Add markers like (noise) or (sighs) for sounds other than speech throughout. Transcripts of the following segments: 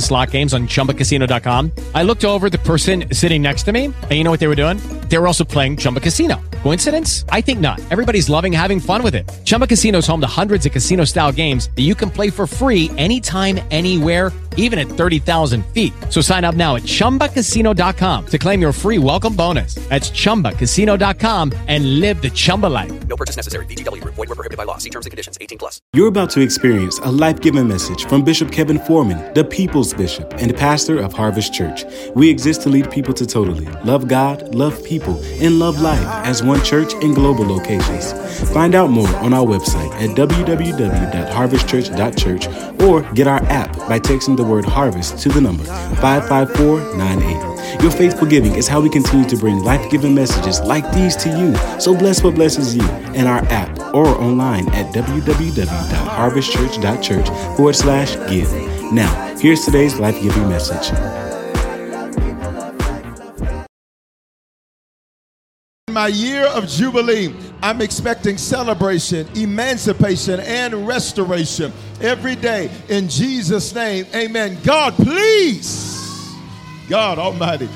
slot games on ChumbaCasino.com. I looked over the person sitting next to me, and you know what they were doing? They were also playing Chumba Casino. Coincidence? I think not. Everybody's loving having fun with it. Chumba Casino is home to hundreds of casino-style games that you can play for free anytime, anywhere even at 30,000 feet. So sign up now at ChumbaCasino.com to claim your free welcome bonus. That's ChumbaCasino.com and live the Chumba life. No purchase necessary. VGW Void were prohibited by law. See terms and conditions. 18 plus. You're about to experience a life-giving message from Bishop Kevin Foreman, the People's Bishop and pastor of Harvest Church. We exist to lead people to totally love God, love people, and love life as one church in global locations. Find out more on our website at www.harvestchurch.church or get our app by texting the word harvest to the number 55498. Your faithful giving is how we continue to bring life giving messages like these to you. So bless what blesses you in our app or online at www.harvestchurch.church forward slash give. Now, here's today's life giving message. my year of Jubilee, I'm expecting celebration, emancipation, and restoration every day in Jesus' name. Amen. God, please, God Almighty,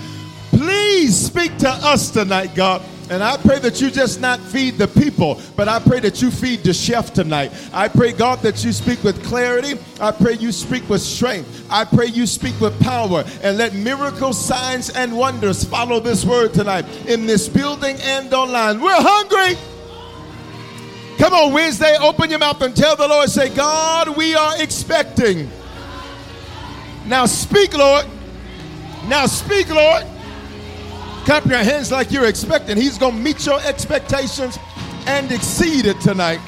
please speak to us tonight, God. And I pray that you just not feed the people, but I pray that you feed the chef tonight. I pray, God, that you speak with clarity. I pray you speak with strength. I pray you speak with power and let miracles, signs, and wonders follow this word tonight in this building and online. We're hungry. Come on, Wednesday, open your mouth and tell the Lord, say, God, we are expecting. Now speak, Lord. Now speak, Lord. Clap your hands like you're expecting. He's going to meet your expectations and exceed it tonight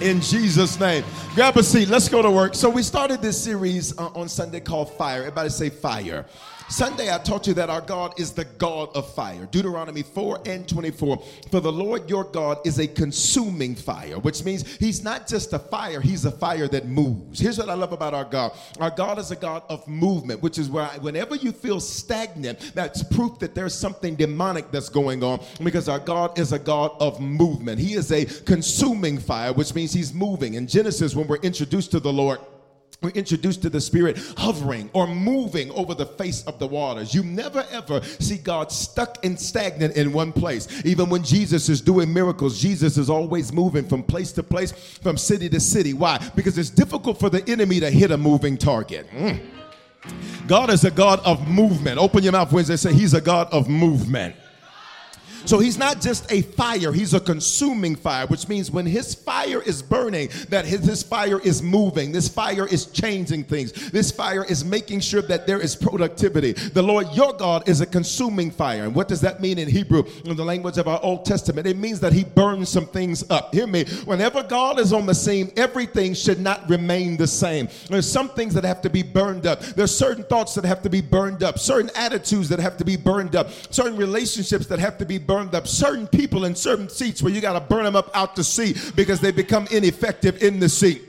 in Jesus' name. Grab a seat. Let's go to work. So, we started this series uh, on Sunday called Fire. Everybody say fire. Sunday, I taught you that our God is the God of fire. Deuteronomy 4 and 24. For the Lord your God is a consuming fire, which means he's not just a fire, he's a fire that moves. Here's what I love about our God our God is a God of movement, which is where I, whenever you feel stagnant, that's proof that there's something demonic that's going on because our God is a God of movement. He is a consuming fire, which means he's moving. In Genesis, when we're introduced to the Lord, we're introduced to the Spirit hovering or moving over the face of the waters. You never ever see God stuck and stagnant in one place. Even when Jesus is doing miracles, Jesus is always moving from place to place, from city to city. Why? Because it's difficult for the enemy to hit a moving target. Mm. God is a God of movement. Open your mouth, Wednesday. Say, He's a God of movement. So he's not just a fire, he's a consuming fire, which means when his fire is burning, that his, his, fire is moving. This fire is changing things. This fire is making sure that there is productivity. The Lord your God is a consuming fire. And what does that mean in Hebrew, in the language of our Old Testament? It means that he burns some things up. Hear me. Whenever God is on the scene, everything should not remain the same. There's some things that have to be burned up. There's certain thoughts that have to be burned up, certain attitudes that have to be burned up, certain relationships that have to be burned burned up. Certain people in certain seats where you got to burn them up out to sea because they become ineffective in the seat.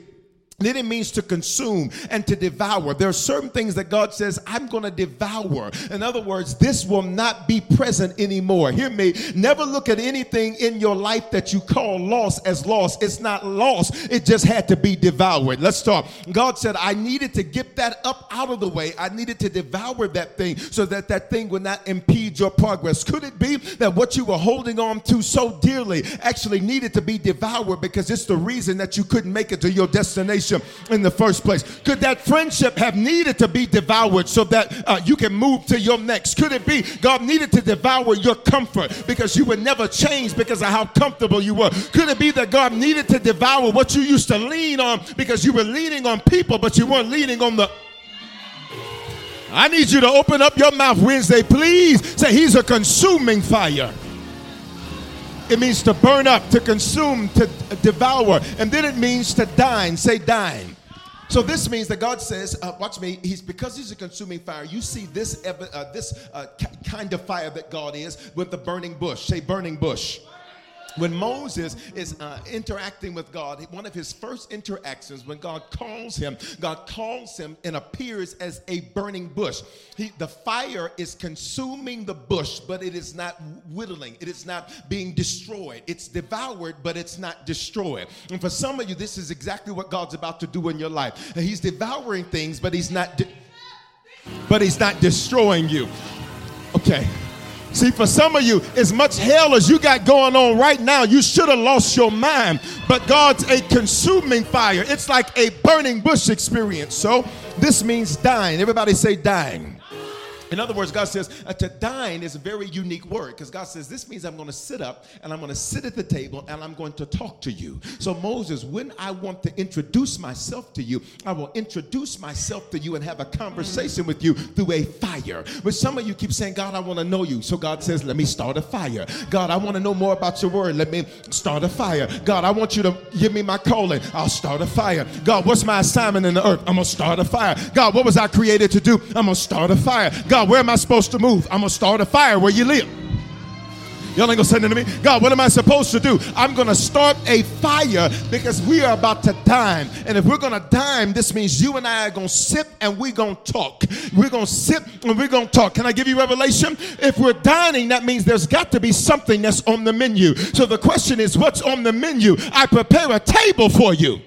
Then it means to consume and to devour. There are certain things that God says, I'm going to devour. In other words, this will not be present anymore. Hear me. Never look at anything in your life that you call loss as loss. It's not lost, it just had to be devoured. Let's start. God said, I needed to get that up out of the way. I needed to devour that thing so that that thing would not impede your progress. Could it be that what you were holding on to so dearly actually needed to be devoured because it's the reason that you couldn't make it to your destination? In the first place? Could that friendship have needed to be devoured so that uh, you can move to your next? Could it be God needed to devour your comfort because you would never change because of how comfortable you were? Could it be that God needed to devour what you used to lean on because you were leaning on people but you weren't leaning on the I need you to open up your mouth Wednesday, please. Say, He's a consuming fire. It means to burn up, to consume, to devour. And then it means to dine. Say dine. So this means that God says, uh, watch me, he's because he's a consuming fire. You see this uh, this uh, kind of fire that God is with the burning bush. Say burning bush. When Moses is uh, interacting with God, one of his first interactions, when God calls him, God calls him and appears as a burning bush. He, the fire is consuming the bush, but it is not whittling. It is not being destroyed. It's devoured, but it's not destroyed. And for some of you, this is exactly what God's about to do in your life. He's devouring things, but he's not. De- but he's not destroying you. Okay. See, for some of you, as much hell as you got going on right now, you should have lost your mind. But God's a consuming fire. It's like a burning bush experience. So this means dying. Everybody say dying. In other words, God says uh, to dine is a very unique word because God says this means I'm going to sit up and I'm going to sit at the table and I'm going to talk to you. So, Moses, when I want to introduce myself to you, I will introduce myself to you and have a conversation with you through a fire. But some of you keep saying, God, I want to know you. So, God says, let me start a fire. God, I want to know more about your word. Let me start a fire. God, I want you to give me my calling. I'll start a fire. God, what's my assignment in the earth? I'm going to start a fire. God, what was I created to do? I'm going to start a fire. God, God, where am I supposed to move? I'm going to start a fire where you live. Y'all ain't gonna send anything to me. God, what am I supposed to do? I'm gonna start a fire because we are about to dine. And if we're gonna dine, this means you and I are gonna sit and we're gonna talk. We're gonna sit and we're gonna talk. Can I give you revelation? If we're dining, that means there's got to be something that's on the menu. So the question is, what's on the menu? I prepare a table for you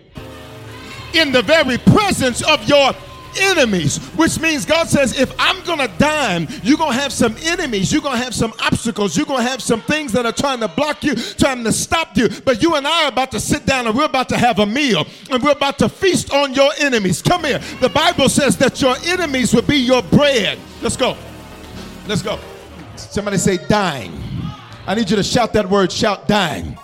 in the very presence of your enemies, which means God says, if I'm going to dine, you're going to have some enemies. You're going to have some obstacles. You're going to have some things that are trying to block you, trying to stop you. But you and I are about to sit down and we're about to have a meal and we're about to feast on your enemies. Come here. The Bible says that your enemies will be your bread. Let's go. Let's go. Somebody say dine. I need you to shout that word, shout dine.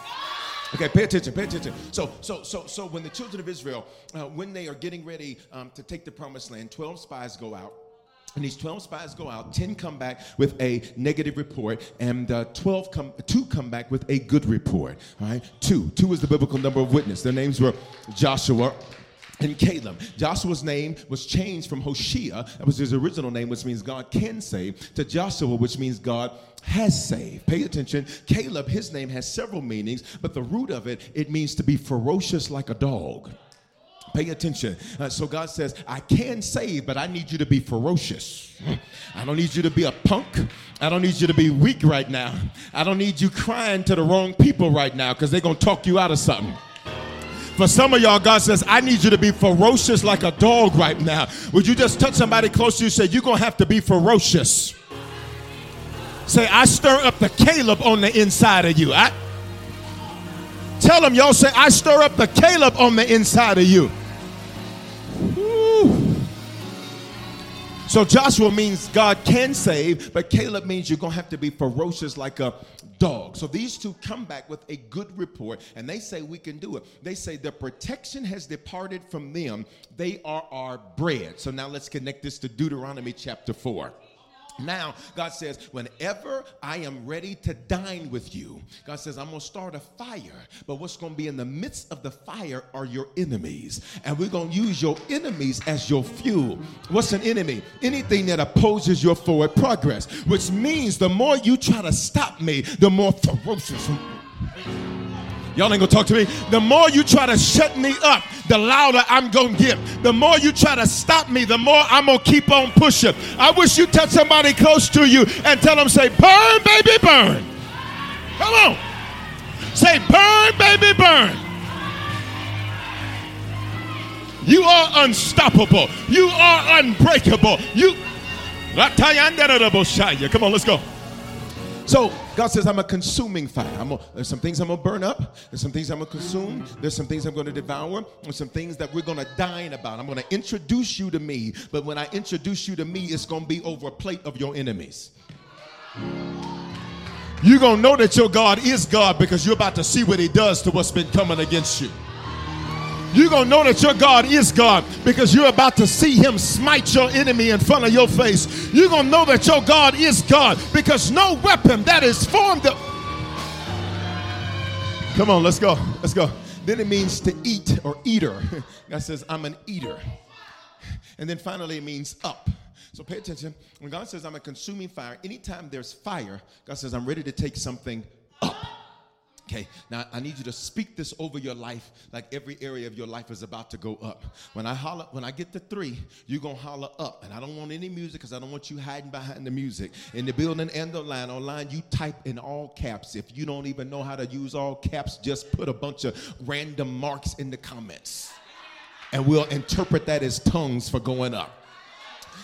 Okay, pay attention, pay attention. So, so, so, so when the children of Israel, uh, when they are getting ready um, to take the promised land, 12 spies go out. And these 12 spies go out, 10 come back with a negative report, and uh, 12 come, two come back with a good report. All right, two. Two is the biblical number of witness. Their names were Joshua, and Caleb. Joshua's name was changed from Hoshea, that was his original name, which means God can save, to Joshua, which means God has saved. Pay attention. Caleb, his name has several meanings, but the root of it, it means to be ferocious like a dog. Pay attention. Uh, so God says, I can save, but I need you to be ferocious. I don't need you to be a punk. I don't need you to be weak right now. I don't need you crying to the wrong people right now because they're going to talk you out of something. For some of y'all, God says, I need you to be ferocious like a dog right now. Would you just touch somebody close to you and say, You're going to have to be ferocious? Say, I stir up the Caleb on the inside of you. I tell them, y'all say, I stir up the Caleb on the inside of you. So Joshua means God can save, but Caleb means you're going to have to be ferocious like a dog. So these two come back with a good report and they say we can do it. They say the protection has departed from them. They are our bread. So now let's connect this to Deuteronomy chapter 4. Now, God says, whenever I am ready to dine with you, God says, I'm going to start a fire. But what's going to be in the midst of the fire are your enemies. And we're going to use your enemies as your fuel. What's an enemy? Anything that opposes your forward progress, which means the more you try to stop me, the more ferocious. Y'all ain't gonna talk to me. The more you try to shut me up, the louder I'm gonna get. The more you try to stop me, the more I'm gonna keep on pushing. I wish you touch somebody close to you and tell them, say, burn, baby, burn. Come on. Say, burn, baby, burn. You are unstoppable. You are unbreakable. You. Come on, let's go. So God says, I'm a consuming fire. A, there's some things I'm going to burn up. There's some things I'm going to consume. There's some things I'm going to devour. There's some things that we're going to dine about. I'm going to introduce you to me. But when I introduce you to me, it's going to be over a plate of your enemies. You're going to know that your God is God because you're about to see what he does to what's been coming against you you're going to know that your God is God because you're about to see him smite your enemy in front of your face. You're going to know that your God is God because no weapon that is formed. Of... Come on, let's go. Let's go. Then it means to eat or eater. (laughs) God says, I'm an eater. And then finally, it means up. So pay attention. When God says, I'm a consuming fire, anytime there's fire, God says, I'm ready to take something. Okay, now I need you to speak this over your life like every area of your life is about to go up. When I holler, when I get to three, you're gonna holler up. And I don't want any music because I don't want you hiding behind the music. In the building and the line, online, you type in all caps. If you don't even know how to use all caps, just put a bunch of random marks in the comments. And we'll interpret that as tongues for going up.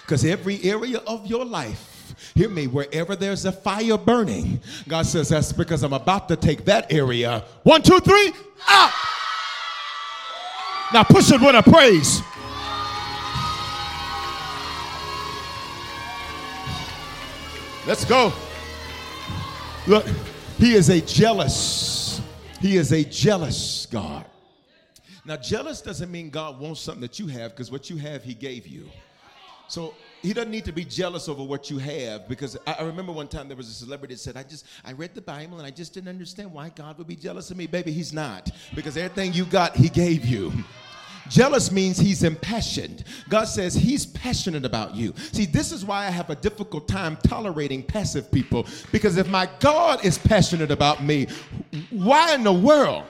Because every area of your life Hear me, wherever there's a fire burning, God says that's because I'm about to take that area. One, two, three, up. Now push it with a praise. Let's go. Look, he is a jealous. He is a jealous God. Now, jealous doesn't mean God wants something that you have because what you have, he gave you. So he doesn't need to be jealous over what you have because I, I, remember one time there was a celebrity that said, I just, I read the Bible and I just didn't understand why God would be jealous of me. Baby, he's not because everything you got, he gave you. Jealous means he's impassioned. God says he's passionate about you. See, this is why I have a difficult time tolerating passive people because if my God is passionate about me, why in the world?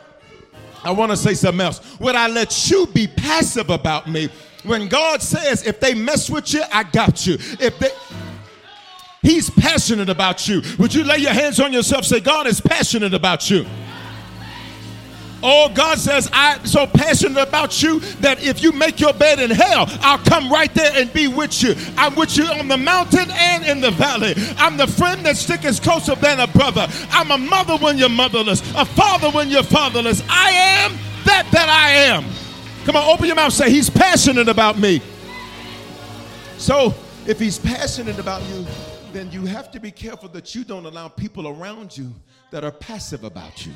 I want to say something else. Would I let you be passive about me when God says, if they mess with you, I got you. If they He's passionate about you. Would you lay your hands on yourself? Say, God is passionate about you. Oh, God says, I'm so passionate about you that if you make your bed in hell, I'll come right there and be with you. I'm with you on the mountain and in the valley. I'm the friend that sticks closer than a brother. I'm a mother when you're motherless, a father when you're fatherless. I am that that I am. Come on, open your mouth. Say, He's passionate about me. So, if He's passionate about you, then you have to be careful that you don't allow people around you that are passive about you.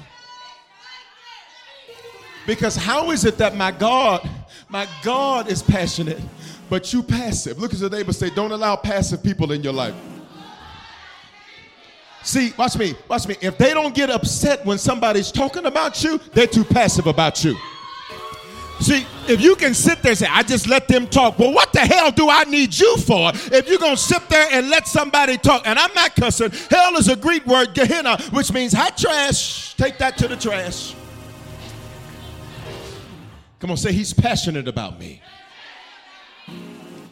Because how is it that my God, my God is passionate, but you passive? Look at your neighbor say, don't allow passive people in your life. See, watch me, watch me. If they don't get upset when somebody's talking about you, they're too passive about you. See, if you can sit there and say, I just let them talk, well, what the hell do I need you for if you're going to sit there and let somebody talk? And I'm not cussing. Hell is a Greek word, Gehenna, which means hot trash. Take that to the trash. Come on, say, He's passionate about me.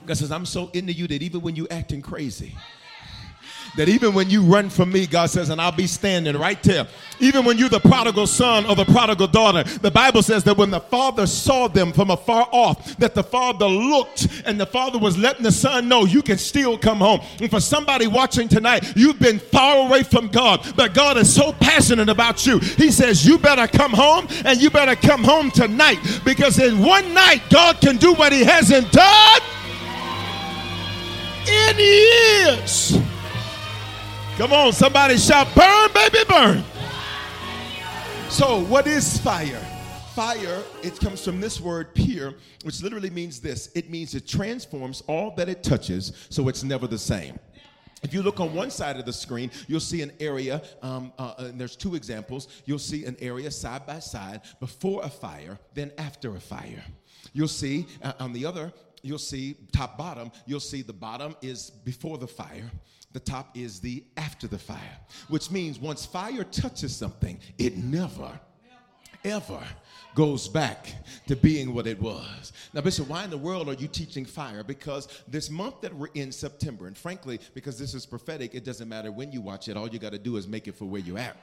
God says, I'm so into you that even when you're acting crazy, that even when you run from me, God says, and I'll be standing right there. Even when you're the prodigal son or the prodigal daughter, the Bible says that when the father saw them from afar off, that the father looked and the father was letting the son know you can still come home. And for somebody watching tonight, you've been far away from God, but God is so passionate about you. He says, You better come home and you better come home tonight because in one night, God can do what He hasn't done in years. Come on, somebody shout, burn, baby, burn. So, what is fire? Fire, it comes from this word pure, which literally means this it means it transforms all that it touches so it's never the same. If you look on one side of the screen, you'll see an area, um, uh, and there's two examples. You'll see an area side by side before a fire, then after a fire. You'll see uh, on the other, you'll see top bottom, you'll see the bottom is before the fire, the top is the after the fire, which means once fire touches something, it never, ever goes back to being what it was. Now, Bishop, why in the world are you teaching fire? Because this month that we're in September, and frankly, because this is prophetic, it doesn't matter when you watch it. All you got to do is make it for where you're at.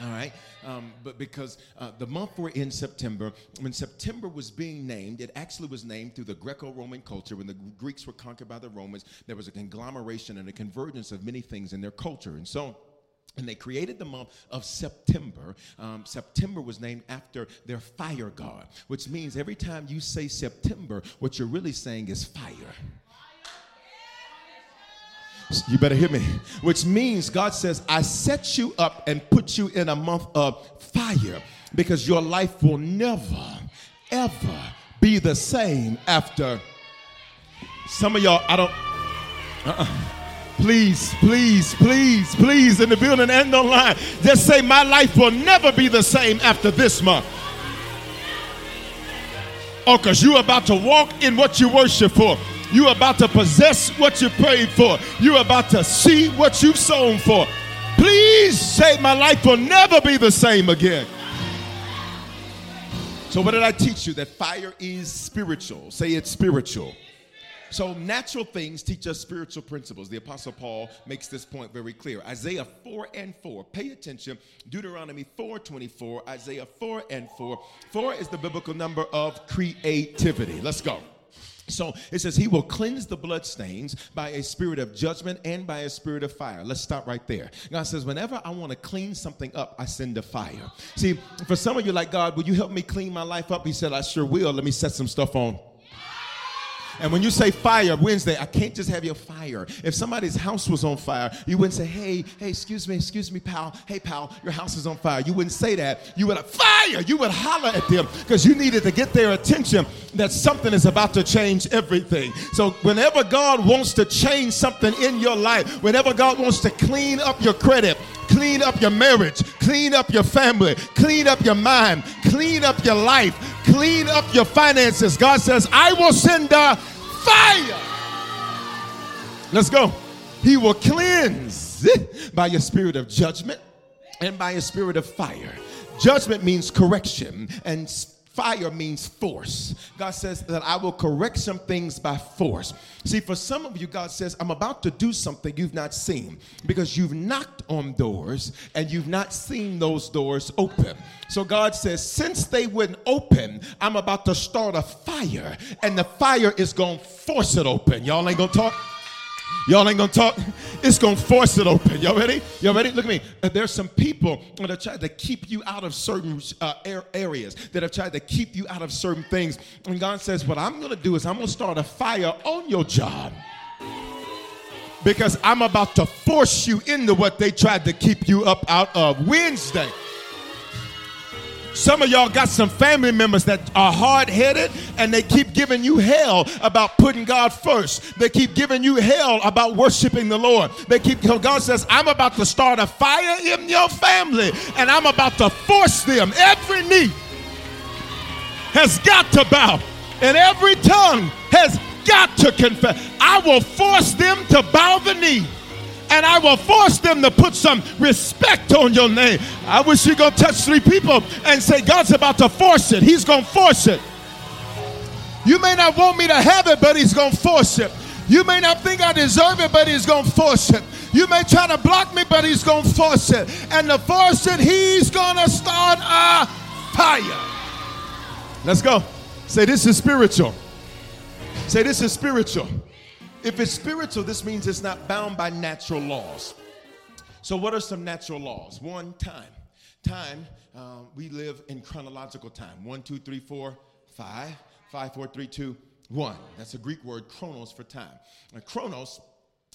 All right, um, but because uh, the month we're in September, when September was being named, it actually was named through the Greco-Roman culture. When the Greeks were conquered by the Romans, there was a conglomeration and a convergence of many things in their culture, and so. And they created the month of September. Um, September was named after their fire god, which means every time you say September, what you're really saying is fire. You better hear me. Which means God says, I set you up and put you in a month of fire because your life will never, ever be the same after. Some of y'all, I don't. Uh-uh. Please, please, please, please, in the building and online, just say, My life will never be the same after this month. Oh, because you're about to walk in what you worship for. You're about to possess what you prayed for. You're about to see what you've sown for. Please say, My life will never be the same again. So, what did I teach you? That fire is spiritual. Say it's spiritual. So, natural things teach us spiritual principles. The Apostle Paul makes this point very clear. Isaiah 4 and 4. Pay attention. Deuteronomy 4 24. Isaiah 4 and 4. 4 is the biblical number of creativity. Let's go. So it says, He will cleanse the bloodstains by a spirit of judgment and by a spirit of fire. Let's stop right there. God says, Whenever I want to clean something up, I send a fire. See, for some of you, like, God, will you help me clean my life up? He said, I sure will. Let me set some stuff on. And when you say fire Wednesday, I can't just have your fire. If somebody's house was on fire, you wouldn't say, hey, hey, excuse me, excuse me, pal. Hey, pal, your house is on fire. You wouldn't say that. You would have fire. You would holler at them because you needed to get their attention that something is about to change everything. So whenever God wants to change something in your life, whenever God wants to clean up your credit, clean up your marriage, clean up your family, clean up your mind, clean up your life, clean up your finances. God says, I will send a fire. Let's go. He will cleanse by your spirit of judgment and by a spirit of fire. Judgment means correction, and fire means force. God says that I will correct some things by force. See, for some of you, God says, I'm about to do something you've not seen because you've knocked on doors and you've not seen those doors open. So God says, since they wouldn't open, I'm about to start a fire, and the fire is going to force it open. Y'all ain't going to talk? Y'all ain't gonna talk. It's gonna force it open. Y'all ready? Y'all ready? Look at me. Uh, there's some people that have tried to keep you out of certain uh, areas, that have tried to keep you out of certain things. And God says, What I'm gonna do is I'm gonna start a fire on your job because I'm about to force you into what they tried to keep you up out of. Wednesday. Some of y'all got some family members that are hard headed and they keep giving you hell about putting God first. They keep giving you hell about worshiping the Lord. They keep, God says, I'm about to start a fire in your family and I'm about to force them. Every knee has got to bow and every tongue has got to confess. I will force them to bow the knee and I will force them to put some respect on your name. I wish you go touch three people and say, God's about to force it. He's going to force it. You may not want me to have it, but He's going to force it. You may not think I deserve it, but He's going to force it. You may try to block me, but He's going to force it. And to force it, He's going to start a fire. Let's go. Say, This is spiritual. Say, This is spiritual. If it's spiritual, this means it's not bound by natural laws. So, what are some natural laws? One, time. Time, uh, we live in chronological time. One, two, three, four, five. Five, four, three, two, one. That's a Greek word, chronos, for time. Now, chronos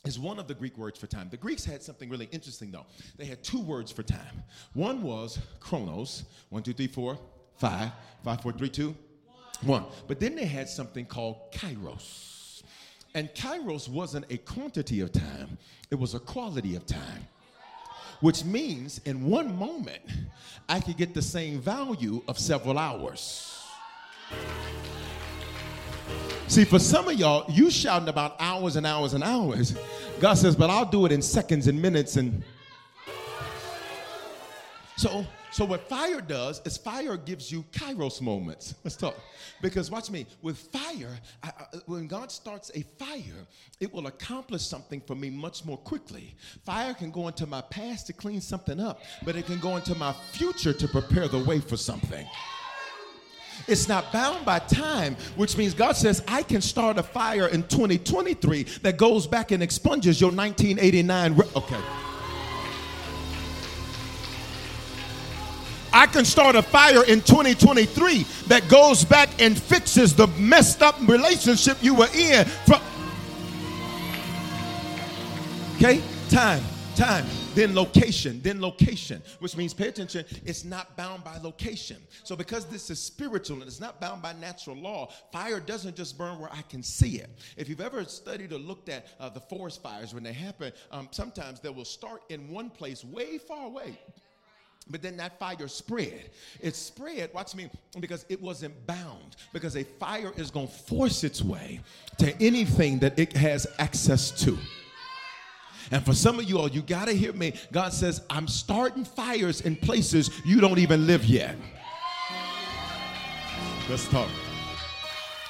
is one of the Greek words for time. The Greeks had something really interesting, though. They had two words for time. One was chronos, one, two, three, four, five. Five, four, three, two, one. But then they had something called kairos. And kairos wasn't a quantity of time, it was a quality of time. Which means in one moment, I could get the same value of several hours. See, for some of y'all, you shouting about hours and hours and hours. God says, but I'll do it in seconds and minutes and so so what fire does is fire gives you kairos moments. (laughs) Let's talk. Because watch me, with fire, I, I, when God starts a fire, it will accomplish something for me much more quickly. Fire can go into my past to clean something up, but it can go into my future to prepare the way for something. It's not bound by time, which means God says, I can start a fire in 2023 that goes back and expunges your 1989. Re- okay. I can start a fire in 2023 that goes back and fixes the messed up relationship you were in from. Okay, time. time, then location, then location, which means pay attention, it's not bound by location. So, because this is spiritual and it's not bound by natural law, fire doesn't just burn where I can see it. If you've ever studied or looked at uh, the forest fires, when they happen, um, sometimes they will start in one place way far away. But then that fire spread. It spread, watch me, because it wasn't bound. Because a fire is going to force its way to anything that it has access to. And for some of you all, you got to hear me. God says, I'm starting fires in places you don't even live yet. Let's talk.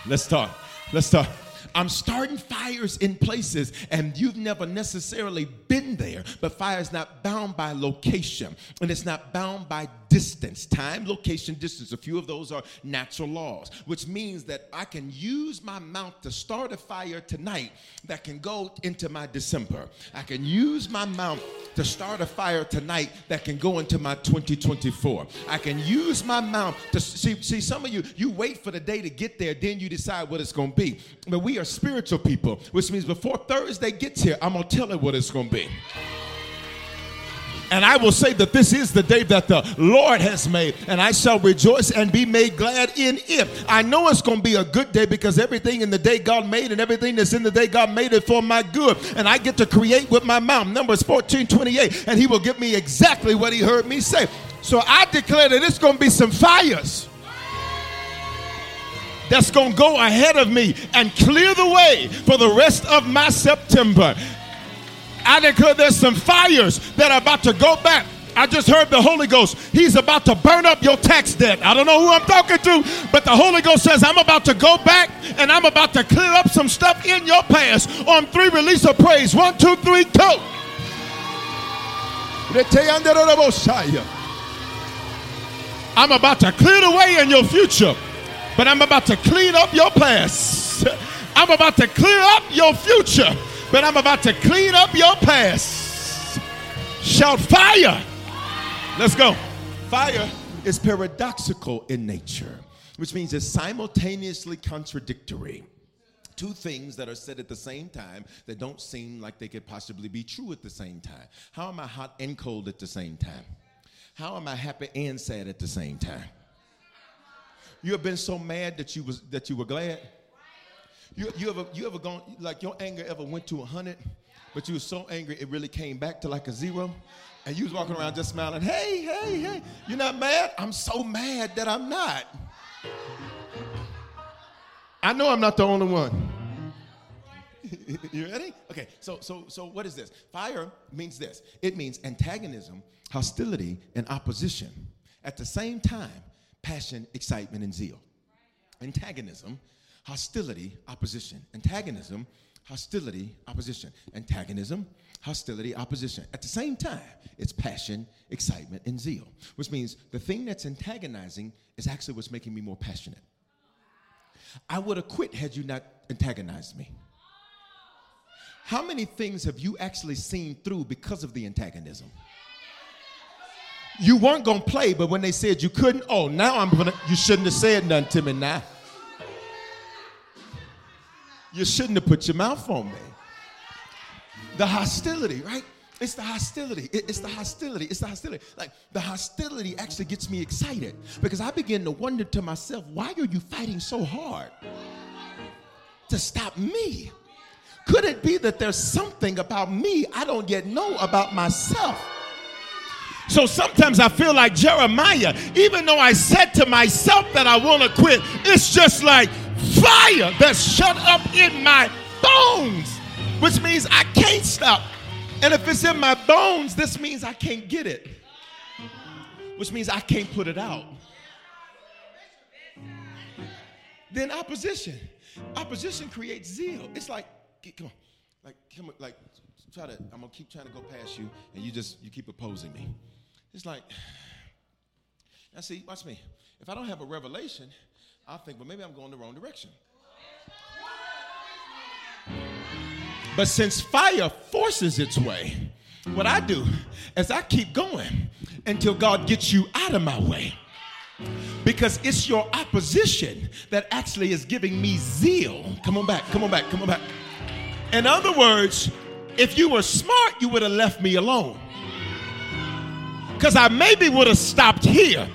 Let's talk. Let's talk. I'm starting fires in places, and you've never necessarily been there, but fire is not bound by location, and it's not bound by distance, time, location, distance. A few of those are natural laws, which means that I can use my mouth to start a fire tonight that can go into my December. I can use my mouth to start a fire tonight that can go into my 2024. I can use my mouth to see, see some of you, you wait for the day to get there, then you decide what it's going to be. But we are spiritual people, which means before Thursday gets here, I'm going to tell it what it's going to be. And I will say that this is the day that the Lord has made, and I shall rejoice and be made glad in it. I know it's going to be a good day because everything in the day God made and everything that's in the day God made it for my good. And I get to create with my mouth. Numbers 14 28. And He will give me exactly what He heard me say. So I declare that it's going to be some fires that's going to go ahead of me and clear the way for the rest of my September. I declare there's some fires that are about to go back. I just heard the Holy Ghost. He's about to burn up your tax debt. I don't know who I'm talking to, but the Holy Ghost says, I'm about to go back and I'm about to clear up some stuff in your past. On three, release of praise. One, two, three, go. I'm about to clear the way in your future, but I'm about to clean up your past. (laughs) I'm about to clear up your future but I'm about to clean up your past. Shout fire. Let's go. Fire is paradoxical in nature, which means it's simultaneously contradictory. Two things that are said at the same time that don't seem like they could possibly be true at the same time. How am I hot and cold at the same time? How am I happy and sad at the same time? You have been so mad that you was that you were glad. You, you ever you ever gone like your anger ever went to a hundred, but you were so angry it really came back to like a zero, and you was walking around just smiling. Hey, hey, hey! You're not mad? I'm so mad that I'm not. I know I'm not the only one. (laughs) you ready? Okay. So so so what is this? Fire means this. It means antagonism, hostility, and opposition at the same time. Passion, excitement, and zeal. Antagonism hostility, opposition. Antagonism, hostility, opposition. Antagonism, hostility, opposition. At the same time, it's passion, excitement, and zeal, which means the thing that's antagonizing is actually what's making me more passionate. I would have quit had you not antagonized me. How many things have you actually seen through because of the antagonism? You weren't gonna play, but when they said you couldn't, oh, now I'm gonna, you shouldn't have said nothing to me now. You shouldn't have put your mouth on me. The hostility, right? It's the hostility. It's the hostility. It's the hostility. Like the hostility actually gets me excited because I begin to wonder to myself, why are you fighting so hard to stop me? Could it be that there's something about me I don't yet know about myself? So sometimes I feel like Jeremiah, even though I said to myself that I want to quit, it's just like, fire that's shut up in my bones, which means I can't stop. And if it's in my bones, this means I can't get it, which means I can't put it out. Then opposition. Opposition creates zeal. It's like, come on, like, come on, like, try to, I'm gonna keep trying to go past you, and you just, you keep opposing me. It's like, (sighs) now see, watch me. If I don't have a revelation, I think, well, maybe I'm going the wrong direction. But since fire forces its way, what I do is I keep going until God gets you out of my way. Because it's your opposition that actually is giving me zeal. Come on back, come on back, come on back. In other words, If you were smart, you would have left me alone. Because I maybe would have stopped here.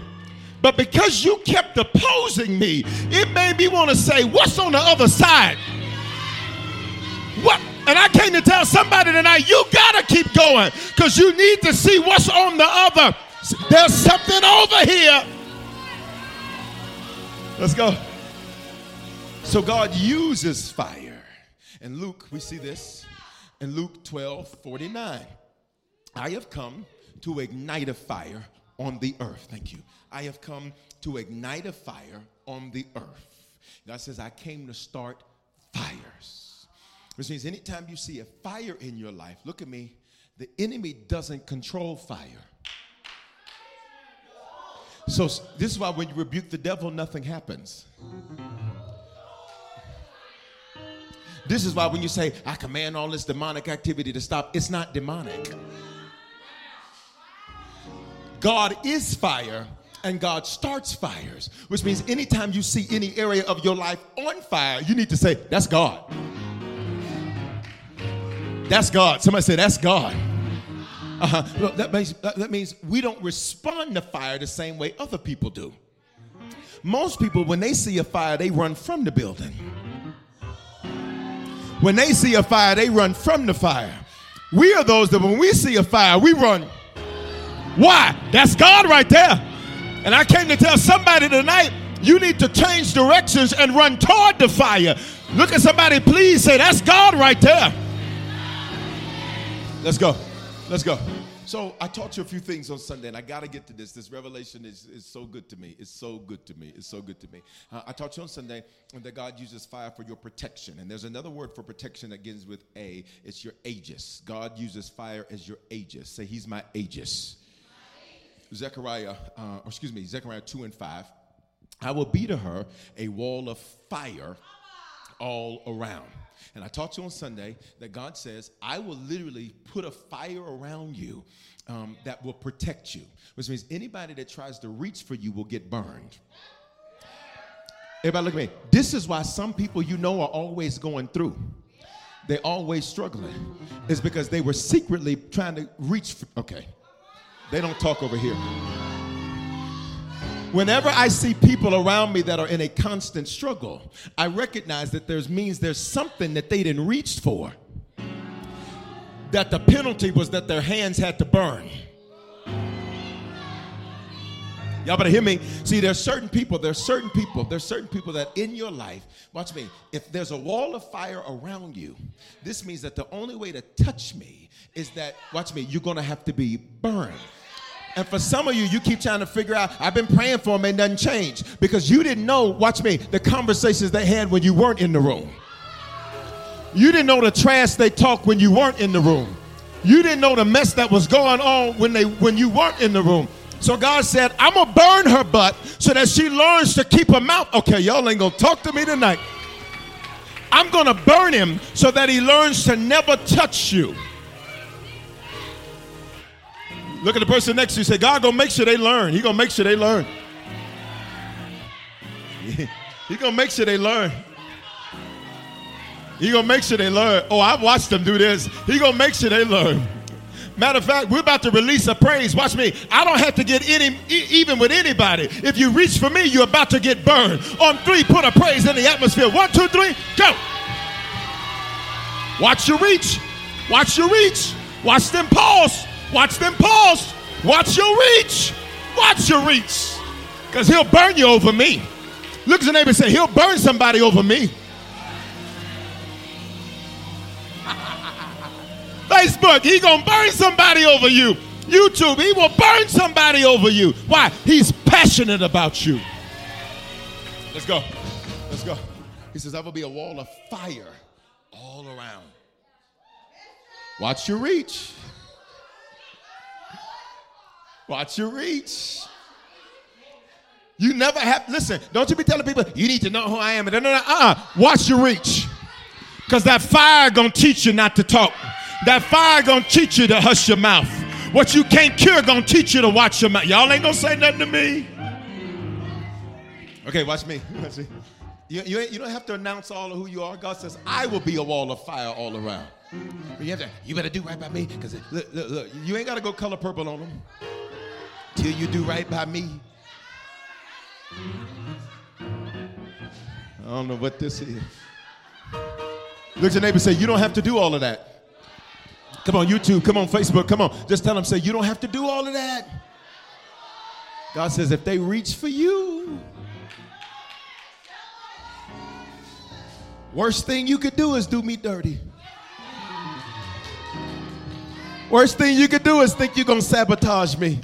But because you kept opposing me, it made me want to say, What's on the other side? What? And I came to tell somebody tonight, you gotta keep going because you need to see what's on the other. There's something over here. Let's go. So God uses fire. And Luke, we see this in Luke 12 49. I have come to ignite a fire on the earth. Thank you. I have come to ignite a fire on the earth. God says, I came to start fires. Which means anytime you see a fire in your life, look at me, the enemy doesn't control fire. So this is why when you rebuke the devil, nothing happens. This is why when you say, I command all this demonic activity to stop, it's not demonic. God is fire and God starts fires, which means anytime you see any area of your life on fire, you need to say, That's God. That's God. Somebody say, That's God. Uh-huh. Well, that, means, that means we don't respond to fire the same way other people do. Most people, when they see a fire, they run from the building. When they see a fire, they run from the fire. We are those that when we see a fire, we run. Why? That's God right there. And I came to tell somebody tonight, you need to change directions and run toward the fire. Look at somebody, please say, That's God right there. Let's go. Let's go. So I taught you a few things on Sunday, and I got to get to this. This revelation is, is so good to me. It's so good to me. It's so good to me. Uh, I taught you on Sunday that God uses fire for your protection. And there's another word for protection that begins with A. It's your aegis. God uses fire as your aegis. Say, He's my aegis. Zechariah, uh, or excuse me, Zechariah 2 and 5. I will be to her a wall of fire all around. And I taught you on Sunday that God says, I will literally put a fire around you um, that will protect you, which means anybody that tries to reach for you will get burned. Everybody, look at me. This is why some people you know are always going through. They're always struggling. It's because they were secretly trying to reach. For, okay. They don't talk over here. Whenever I see people around me that are in a constant struggle, I recognize that there's means there's something that they didn't reach for. That the penalty was that their hands had to burn. Y'all better hear me. See, there's certain people, there's certain people, there's certain people that in your life, watch me, if there's a wall of fire around you, this means that the only way to touch me is that, watch me, you're gonna have to be burned. And for some of you, you keep trying to figure out, I've been praying for them and doesn't change because you didn't know, watch me, the conversations they had when you weren't in the room. You didn't know the trash they talked when you weren't in the room. You didn't know the mess that was going on when they when you weren't in the room. So God said, I'm gonna burn her butt so that she learns to keep her mouth. Okay, y'all ain't gonna talk to me tonight. I'm gonna burn him so that he learns to never touch you. Look at the person next to you. Say, God gonna make sure they learn. He gonna make sure they learn. (laughs) he gonna make sure they learn. He gonna make sure they learn. Oh, I've watched them do this. He gonna make sure they learn. Matter of fact, we're about to release a praise. Watch me. I don't have to get any, even with anybody. If you reach for me, you're about to get burned. On three, put a praise in the atmosphere. One, two, three, go. Watch your reach. Watch your reach. Watch them pause. Watch them pause. Watch your reach. Watch your reach. Because he'll burn you over me. Look at the neighbor and say, He'll burn somebody over me. Facebook, he gonna burn somebody over you. YouTube, he will burn somebody over you. Why? He's passionate about you. Let's go. Let's go. He says, I will be a wall of fire all around. Watch your reach. Watch your reach. You never have, listen, don't you be telling people, you need to know who I am. No, no, no, uh-uh. Watch your reach. Because that fire gonna teach you not to talk. That fire gonna teach you to hush your mouth. What you can't cure gonna teach you to watch your mouth. Y'all ain't gonna say nothing to me. Okay, watch me. (laughs) Watch me. You, you, you don't have to announce all of who you are. God says, I will be a wall of fire all around. You, have to, you better do right by me because look, look, look, you ain't got to go color purple on them till you do right by me. I don't know what this is. Look at your neighbor say, You don't have to do all of that. Come on, YouTube, come on, Facebook, come on. Just tell them, say, You don't have to do all of that. God says, If they reach for you, worst thing you could do is do me dirty. Worst thing you could do is think you're going to sabotage me.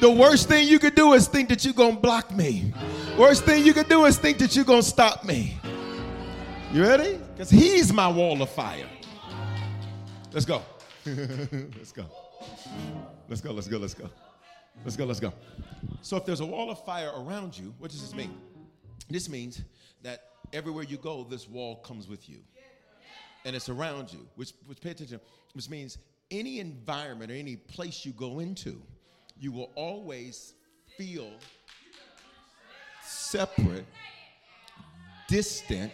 The worst thing you could do is think that you're going to block me. Worst thing you could do is think that you're going to stop me. You ready? Because he's my wall of fire. Let's go. (laughs) let's go. Let's go, let's go, let's go. Let's go, let's go. So, if there's a wall of fire around you, what does this mean? This means that everywhere you go, this wall comes with you. And it's around you, which, which pay attention, which means any environment or any place you go into, you will always feel separate, distant.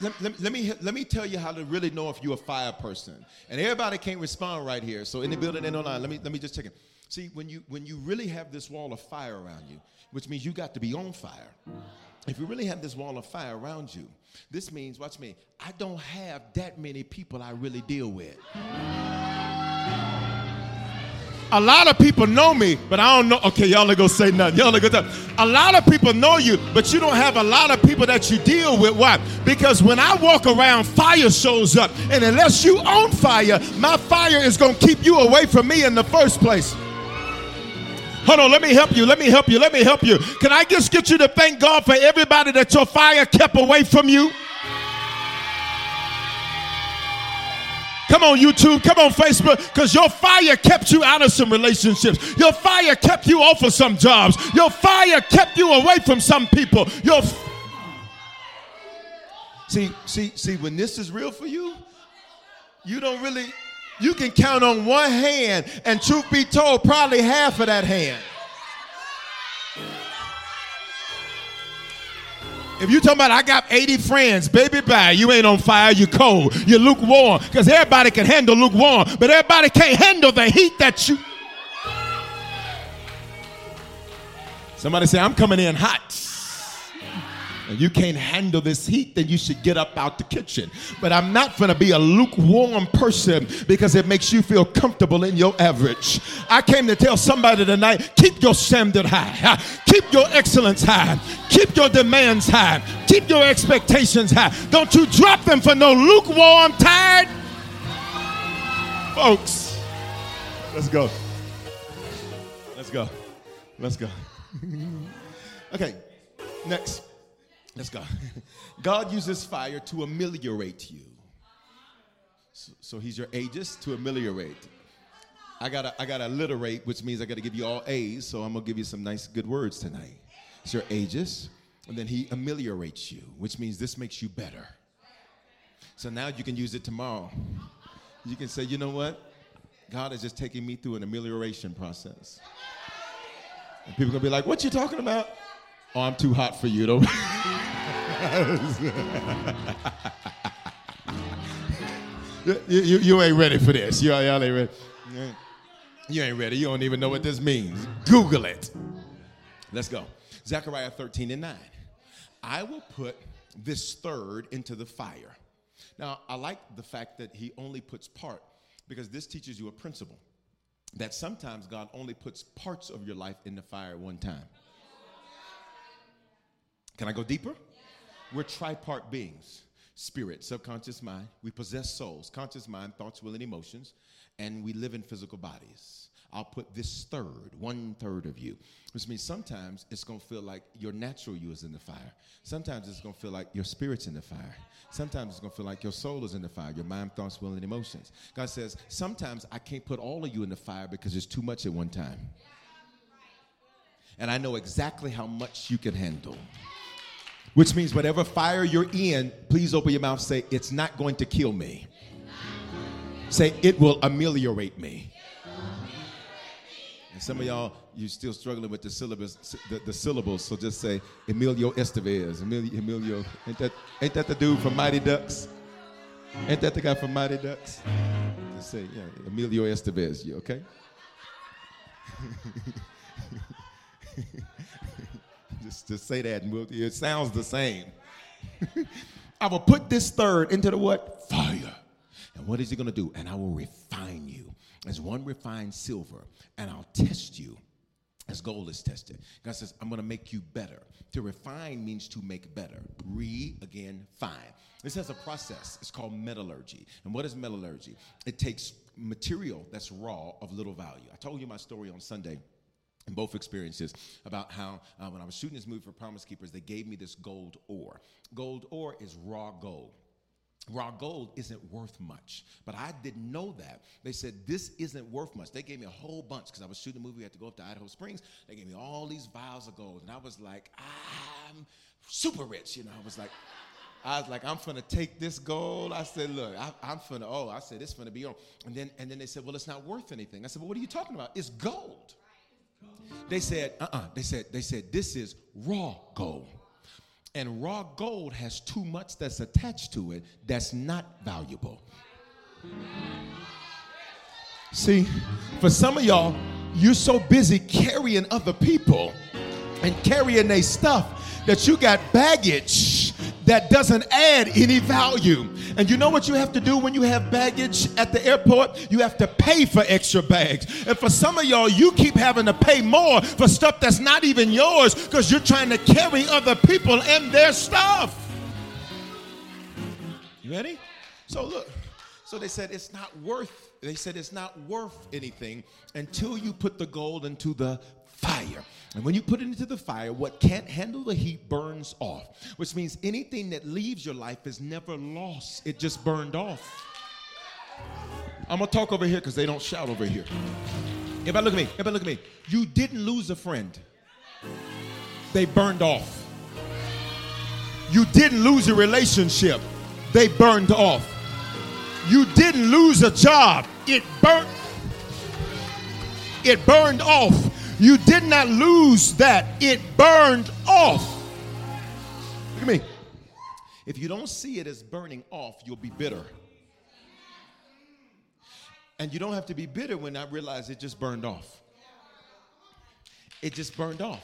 Let, let- let me, let me tell you how to really know if you're a fire person. And everybody can't respond right here. So in the building and online, let me, let me just check it. See, when you, when you really have this wall of fire around you, which means you got to be on fire. If you really have this wall of fire around you, this means, watch me, I don't have that many people I really deal with. A lot of people know me, but I don't know. Okay, y'all ain't gonna say nothing. Y'all ain't gonna. A lot of people know you, but you don't have a lot of people that you deal with. Why? Because when I walk around, fire shows up, and unless you own fire, my fire is gonna keep you away from me in the first place. Hold on, let me help you. Let me help you. Let me help you. Can I just get you to thank God for everybody that your fire kept away from you? Come on, YouTube. Come on, Facebook. Because your fire kept you out of some relationships. Your fire kept you off of some jobs. Your fire kept you away from some people. Your f- see, see, see. When this is real for you, you don't really. You can count on one hand, and truth be told, probably half of that hand. If you talking about I got 80 friends, baby bye, you ain't on fire, you cold, you're lukewarm. Because everybody can handle lukewarm, but everybody can't handle the heat that you. Somebody say, I'm coming in hot. And you can't handle this heat, then you should get up out the kitchen. But I'm not gonna be a lukewarm person because it makes you feel comfortable in your average. I came to tell somebody tonight keep your standard high, keep your excellence high, keep your demands high, keep your expectations high. Don't you drop them for no lukewarm, tired folks. Let's go. Let's go. Let's go. (laughs) okay, next. Let's go. God uses fire to ameliorate you. So, so he's your aegis to ameliorate. I gotta, I gotta alliterate, which means I gotta give you all A's. So I'm gonna give you some nice, good words tonight. It's your aegis, and then he ameliorates you, which means this makes you better. So now you can use it tomorrow. You can say, you know what? God is just taking me through an amelioration process. And people gonna be like, what you talking about? Oh, I'm too hot for you, though. (laughs) you, you, you ain't ready for this. You, y'all ain't ready. You ain't- You ain't ready. You don't even know what this means. Google it. Let's go. Zechariah 13 and 9. I will put this third into the fire. Now, I like the fact that he only puts part because this teaches you a principle that sometimes God only puts parts of your life in the fire at one time. Can I go deeper? We're tripart beings spirit, subconscious mind. We possess souls, conscious mind, thoughts, will, and emotions, and we live in physical bodies. I'll put this third, one third of you, which means sometimes it's gonna feel like your natural you is in the fire. Sometimes it's gonna feel like your spirit's in the fire. Sometimes it's gonna feel like your soul is in the fire, your mind, thoughts, will, and emotions. God says, sometimes I can't put all of you in the fire because there's too much at one time. And I know exactly how much you can handle. Which means whatever fire you're in, please open your mouth, say, it's not going to kill me. Say, it will ameliorate me. And some of y'all, you're still struggling with the syllabus, the, the syllables. So just say Emilio Estevez. Emilio, Emilio. Ain't that ain't that the dude from Mighty Ducks? Ain't that the guy from Mighty Ducks? Just say yeah, Emilio Estevez. You okay? (laughs) just just say that, and we'll, it sounds the same. (laughs) I will put this third into the what? Fire. And what is he going to do? And I will refine you as one refined silver, and I'll test you as gold is tested. God says, I'm going to make you better. To refine means to make better. Re, again, fine. This has a process. It's called metallurgy. And what is metallurgy? It takes material that's raw of little value. I told you my story on Sunday in both experiences about how uh, when I was shooting this movie for Promise Keepers, they gave me this gold ore. Gold ore is raw gold. Raw gold isn't worth much, but I didn't know that. They said this isn't worth much. They gave me a whole bunch because I was shooting a movie. I had to go up to Idaho Springs. They gave me all these vials of gold, and I was like, I'm super rich. You know, I was like, I was like, I'm gonna take this gold. I said, look, I, am gonna. Oh, I said it's gonna be on. And then and then they said, well, it's not worth anything. I said, well, what are you talking about? It's gold. They said, uh-uh. They said, they said, this is raw gold. And raw gold has too much that's attached to it that's not valuable. See, for some of y'all, you're so busy carrying other people and carrying their stuff that you got baggage that doesn't add any value. And you know what you have to do when you have baggage at the airport? You have to pay for extra bags. And for some of y'all, you keep having to pay more for stuff that's not even yours because you're trying to carry other people and their stuff. You ready? So look. So they said it's not worth they said it's not worth anything until you put the gold into the fire. And when you put it into the fire, what can't handle the heat burns off, which means anything that leaves your life is never lost, it just burned off. I'm gonna talk over here because they don't shout over here. Everybody look at me. Everybody look at me. You didn't lose a friend, they burned off. You didn't lose a relationship, they burned off. You didn't lose a job, it burnt. It burned off. You did not lose that, it burned off. Look at me. If you don't see it as burning off, you'll be bitter. And you don't have to be bitter when I realize it just burned off. It just burned off.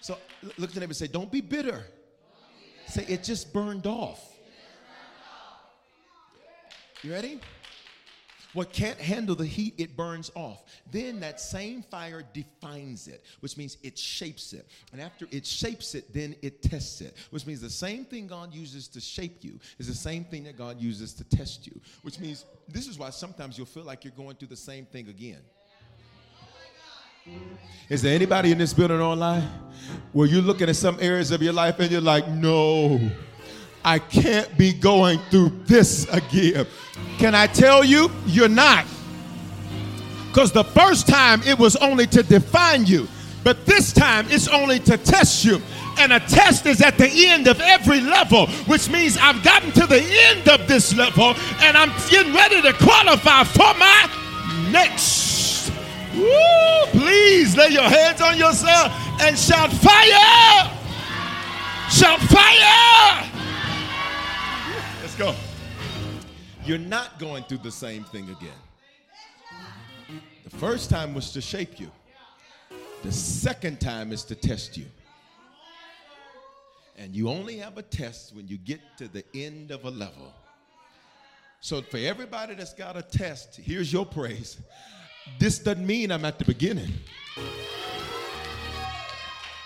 So look at the neighbor and say, Don't be bitter. Say, It just burned off. You ready? What can't handle the heat, it burns off. Then that same fire defines it, which means it shapes it. And after it shapes it, then it tests it, which means the same thing God uses to shape you is the same thing that God uses to test you, which means this is why sometimes you'll feel like you're going through the same thing again. Is there anybody in this building online where you're looking at some areas of your life and you're like, no, I can't be going through this again? Can I tell you, you're not. Because the first time it was only to define you, but this time it's only to test you. And a test is at the end of every level, which means I've gotten to the end of this level and I'm getting ready to qualify for my next. Woo! Please lay your hands on yourself and shout fire! Shout fire! You're not going through the same thing again. The first time was to shape you, the second time is to test you. And you only have a test when you get to the end of a level. So, for everybody that's got a test, here's your praise. This doesn't mean I'm at the beginning.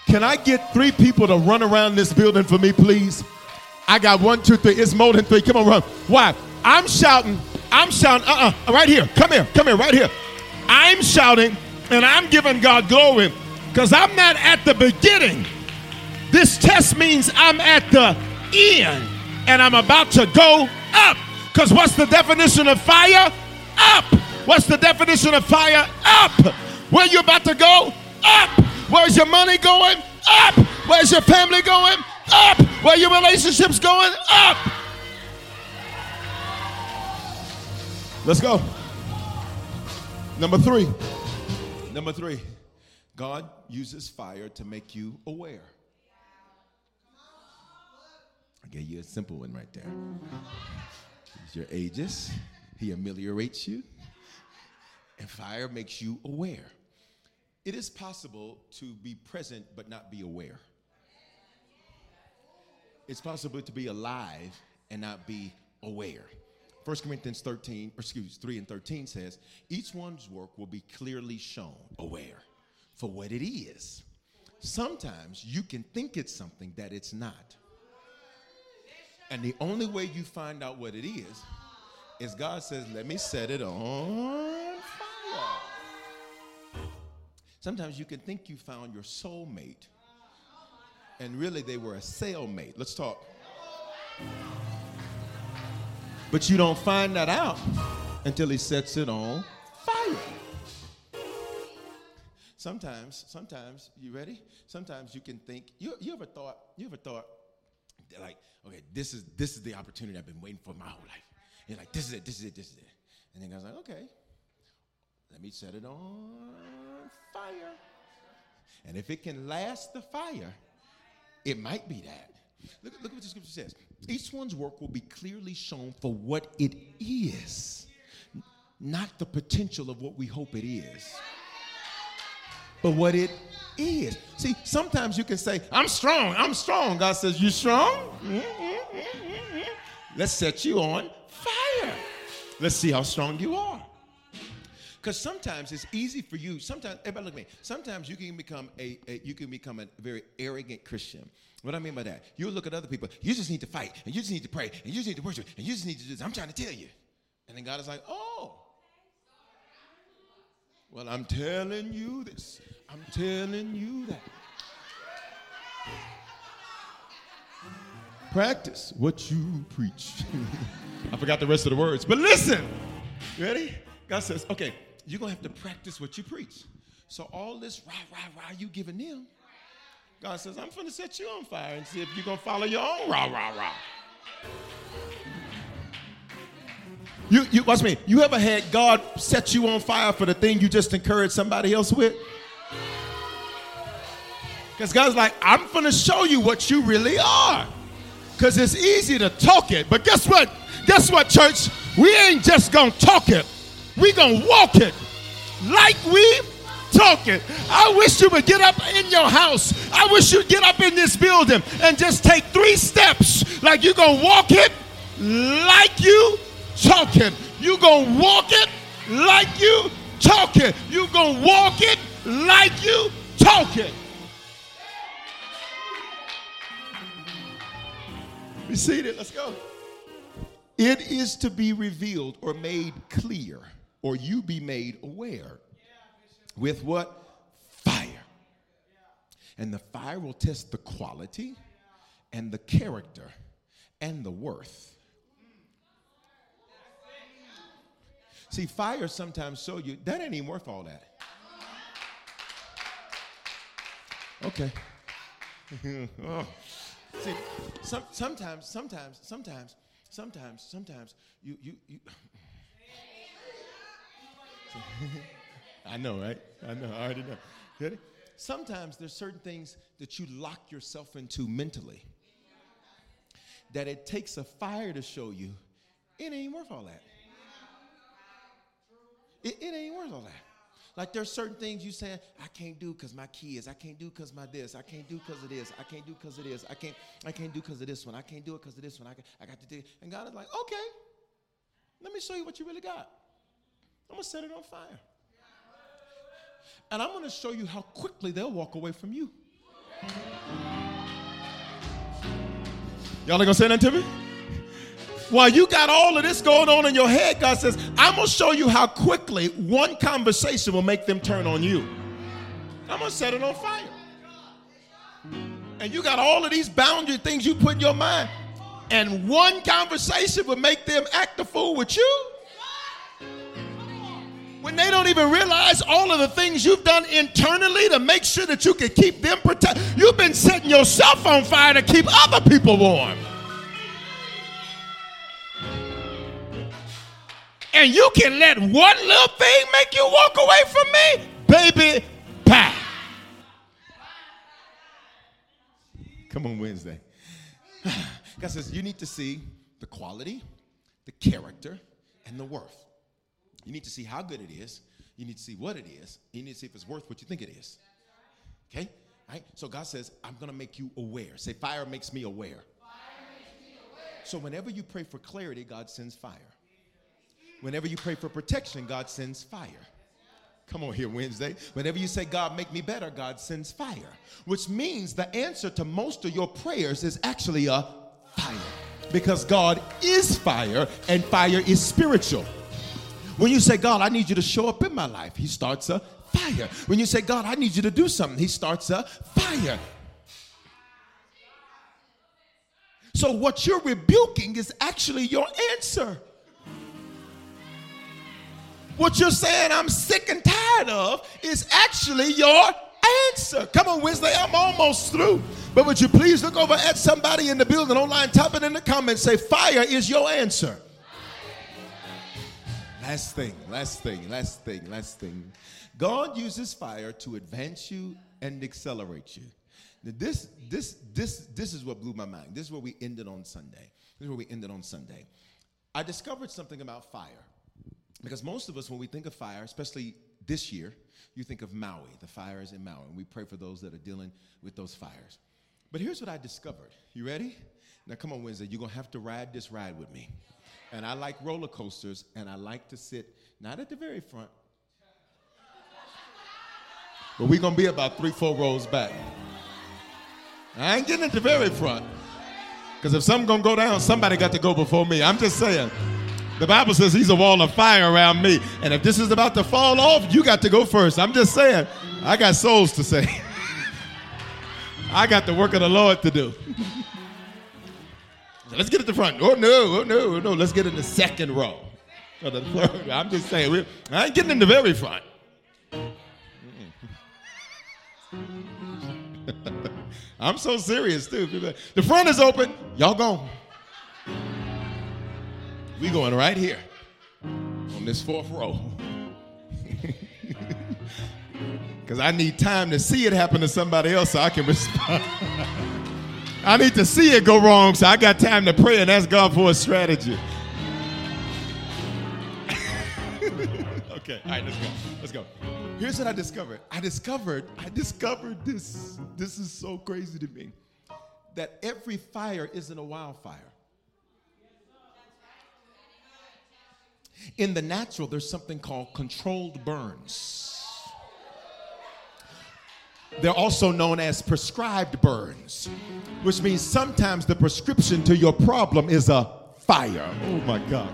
Can I get three people to run around this building for me, please? I got one, two, three. It's more than three. Come on, run. Why? I'm shouting. I'm shouting. Uh uh Right here. Come here. Come here. Right here. I'm shouting and I'm giving God glory because I'm not at the beginning. This test means I'm at the end and I'm about to go up. Because what's the definition of fire? Up. What's the definition of fire? Up. Where you about to go? Up. Where's your money going? Up. Where's your family going? Up. Where your relationships going? Up. Let's go. Number three. Number three. God uses fire to make you aware. I gave you a simple one right there. Your aegis, he ameliorates you, and fire makes you aware. It is possible to be present but not be aware. It's possible to be alive and not be aware. 1 Corinthians 13, or excuse 3 and 13 says, each one's work will be clearly shown, aware, for what it is. Sometimes you can think it's something that it's not. And the only way you find out what it is is God says, let me set it on fire. Sometimes you can think you found your soulmate, and really they were a cellmate. Let's talk. But you don't find that out until he sets it on fire. Sometimes, sometimes, you ready? Sometimes you can think, you, you ever thought, you ever thought, like, okay, this is this is the opportunity I've been waiting for my whole life. You're like, this is it, this is it, this is it. And then God's like, okay, let me set it on fire. And if it can last the fire, it might be that. Look, look what the scripture says. Each one's work will be clearly shown for what it is, not the potential of what we hope it is, but what it is. See, sometimes you can say, I'm strong, I'm strong. God says, You strong? Mm, mm, mm, Let's set you on fire. Let's see how strong you are. Because sometimes it's easy for you. Sometimes, everybody look at me. Sometimes you can become a, a, you can become a very arrogant Christian. What I mean by that, you look at other people. You just need to fight, and you just need to pray, and you just need to worship, and you just need to do this. I'm trying to tell you, and then God is like, oh. Well, I'm telling you this. I'm telling you that. Practice what you preach. (laughs) I forgot the rest of the words, but listen. Ready? God says, okay, you're going to have to practice what you preach. So all this rah, rah, rah you giving them, God says, I'm going to set you on fire and see if you're going to follow your own rah, rah, rah. You, you, watch me. You ever had God set you on fire for the thing you just encouraged somebody else with? Because God's like, I'm going to show you what you really are. Because it's easy to talk it. But guess what? Guess what, church? We ain't just going to talk it. We going to walk it like we talk it. I wish you would get up in your house. I wish you'd get up in this building and just take three steps like you're going to walk it like you talking. You're going to walk it like you talking. You're going to walk it like you talk it. Be seated. Let's go. It is to be revealed or made clear, or you be made aware. With what? Fire. And the fire will test the quality and the character and the worth. See, fire sometimes show you that ain't even worth all that. Okay. oh. (laughs) See, some, sometimes, sometimes, sometimes, sometimes, sometimes you, you, you. (laughs) (laughs) I know, right? I know. I already know. Ready? Sometimes there's certain things that you lock yourself into mentally that it takes a fire to show you it ain't worth all that. It, it ain't worth all that. Like there's certain things you say I can't do because my kids. I can't do because my this. I can't do because of this. I can't do because of this. I can't. I can't do because of this one. I can't do it because of this one. I, can, I got to do. And God is like, okay, let me show you what you really got. I'm gonna set it on fire, and I'm gonna show you how quickly they'll walk away from you. Y'all ain't gonna say that to me? While you got all of this going on in your head, God says, I'm going to show you how quickly one conversation will make them turn on you. I'm going to set it on fire. And you got all of these boundary things you put in your mind, and one conversation will make them act a fool with you when they don't even realize all of the things you've done internally to make sure that you can keep them protected. You've been setting yourself on fire to keep other people warm. And you can let one little thing make you walk away from me? Baby, bye. Come on, Wednesday. (sighs) God says, you need to see the quality, the character, and the worth. You need to see how good it is. You need to see what it is. You need to see if it's worth what you think it is. Okay? Right? So God says, I'm going to make you aware. Say, fire makes me aware. Makes me aware. So whenever you pray for clarity, God sends fire. Whenever you pray for protection, God sends fire. Come on here, Wednesday. Whenever you say, God, make me better, God sends fire. Which means the answer to most of your prayers is actually a fire. Because God is fire and fire is spiritual. When you say, God, I need you to show up in my life, He starts a fire. When you say, God, I need you to do something, He starts a fire. So, what you're rebuking is actually your answer. What you're saying, I'm sick and tired of, is actually your answer. Come on, Wednesday, I'm almost through. But would you please look over at somebody in the building online, type it in the comments, say, Fire is your answer. Last thing, last thing, last thing, last thing. God uses fire to advance you and accelerate you. Now this, this, this, this is what blew my mind. This is where we ended on Sunday. This is where we ended on Sunday. I discovered something about fire. Because most of us, when we think of fire, especially this year, you think of Maui, the fires in Maui, and we pray for those that are dealing with those fires. But here's what I discovered. You ready? Now, come on, Wednesday. You're going to have to ride this ride with me. And I like roller coasters, and I like to sit not at the very front, but we're going to be about three, four rows back. I ain't getting at the very front. Because if something going to go down, somebody got to go before me. I'm just saying. The Bible says he's a wall of fire around me. And if this is about to fall off, you got to go first. I'm just saying, I got souls to save. (laughs) I got the work of the Lord to do. (laughs) let's get at the front. Oh, no, oh, no, oh, no. Let's get in the second row. I'm just saying, I ain't getting in the very front. Mm. (laughs) I'm so serious, too. The front is open. Y'all go. We going right here on this fourth row. (laughs) Because I need time to see it happen to somebody else so I can respond. (laughs) I need to see it go wrong so I got time to pray and ask God for a strategy. (laughs) okay, all right, let's go. Let's go. Here's what I discovered. I discovered, I discovered this. This is so crazy to me. That every fire isn't a wildfire. In the natural, there's something called controlled burns. They're also known as prescribed burns, which means sometimes the prescription to your problem is a fire. Oh my God.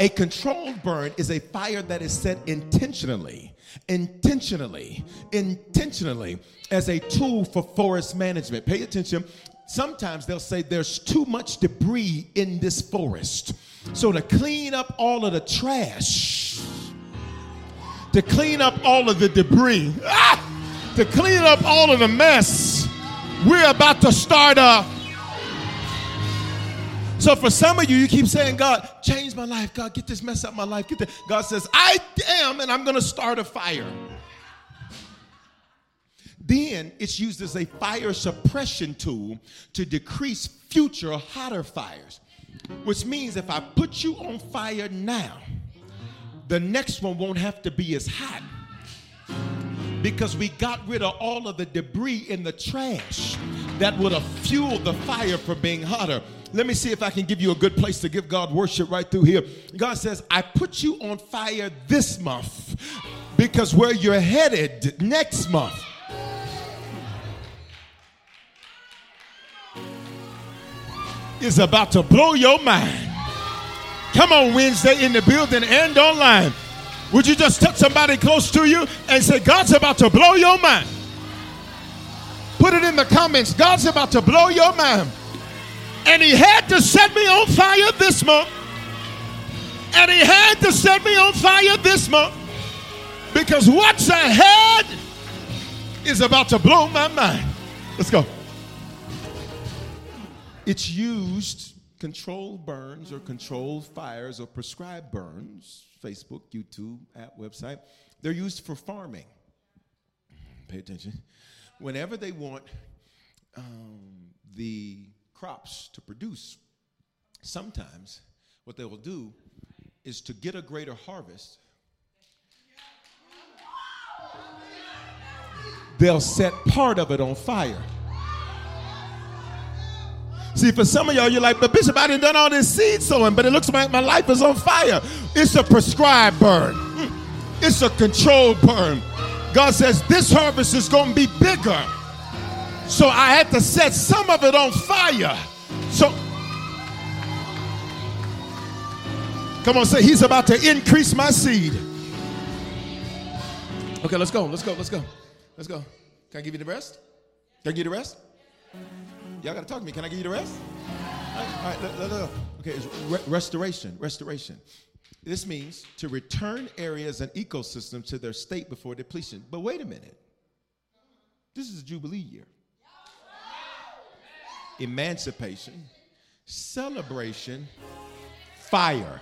A controlled burn is a fire that is set intentionally, intentionally, intentionally as a tool for forest management. Pay attention. Sometimes they'll say there's too much debris in this forest. So, to clean up all of the trash, to clean up all of the debris, ah, to clean up all of the mess, we're about to start a. So for some of you, you keep saying, God, change my life. God, get this mess out my life. Get. God says, I am, and I'm going to start a fire. Then it's used as a fire suppression tool to decrease future hotter fires. Which means if I put you on fire now, the next one won't have to be as hot because we got rid of all of the debris in the trash that would have fueled the fire for being hotter. Let me see if I can give you a good place to give God worship right through here. God says, I put you on fire this month because where you're headed next month is about to blow your mind. Come on, Wednesday in the building and online. Would you just touch somebody close to you and say, God's about to blow your mind? Put it in the comments. God's about to blow your mind. And He had to set me on fire this month. And He had to set me on fire this month. Because what's ahead is about to blow my mind. Let's go. It's used controlled burns or controlled fires or prescribed burns, Facebook, YouTube, app, website. They're used for farming. Pay attention. Whenever they want um, the crops to produce, sometimes what they will do is to get a greater harvest, they'll set part of it on fire. See, for some of y'all, you're like, but Bishop, I done done all this seed sowing, but it looks like my life is on fire. It's a prescribed burn. Hmm. It's a controlled burn. God says this harvest is going to be bigger. So I had to set some of it on fire. So Come on, say he's about to increase my seed. Okay, let's go. Let's go. Let's go. Let's go. Can I give you the rest? Can I give you the rest? Y'all got to talk to me. Can I give you the rest? All right, all right let, let, let, okay, it's re- restoration. Restoration. This means to return areas and ecosystems to their state before depletion. But wait a minute. This is a Jubilee year. Emancipation, celebration, fire.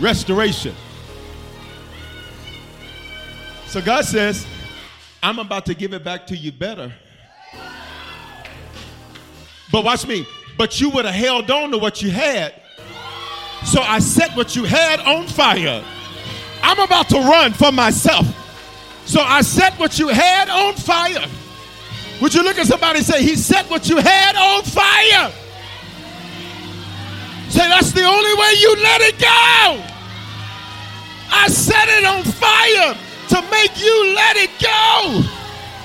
Restoration. So God says, I'm about to give it back to you better. But watch me. But you would have held on to what you had. So I set what you had on fire. I'm about to run for myself. So I set what you had on fire. Would you look at somebody and say, He set what you had on fire? Say, that's the only way you let it go. I set it on fire to make you let it go.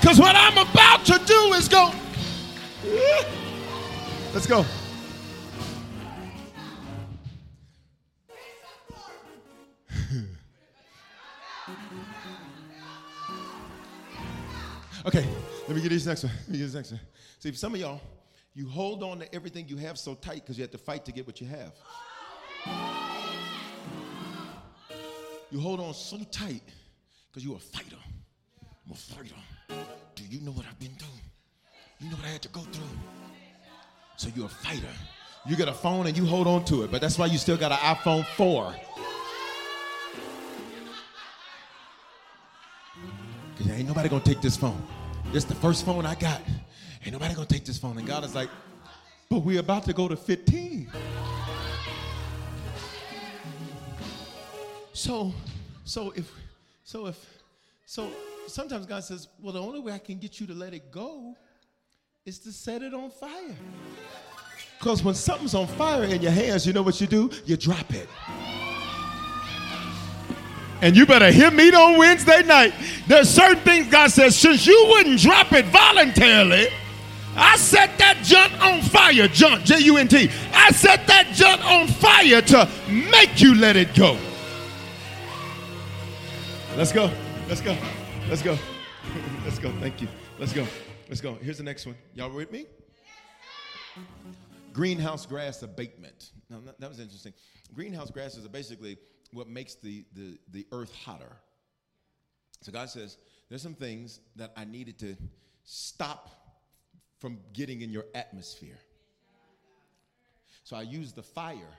Because what I'm about to do is go. Let's go. (laughs) okay, let me get this next one. Let me get this next one. See, for some of y'all, you hold on to everything you have so tight because you have to fight to get what you have. You hold on so tight because you're a fighter. I'm a fighter. Do you know what I've been through? You know what I had to go through. So you're a fighter. You get a phone and you hold on to it, but that's why you still got an iPhone 4. Because ain't nobody gonna take this phone. This the first phone I got. Ain't nobody gonna take this phone. And God is like, but we're about to go to 15. So, so if, so if, so sometimes God says, well, the only way I can get you to let it go is to set it on fire. Because when something's on fire in your hands, you know what you do? You drop it. And you better hear me on Wednesday night. There's certain things God says, since you wouldn't drop it voluntarily, I set that junk on fire, junk, J U N T. I set that junk on fire to make you let it go. Let's go. Let's go. Let's go. (laughs) Let's go. Thank you. Let's go. Let's go. Here's the next one. Y'all with me? Greenhouse grass abatement. Now, that- was interesting. Greenhouse grasses are basically what makes the, the, the earth hotter. So God says, there's some things that I needed to stop from getting in your atmosphere. So I use the fire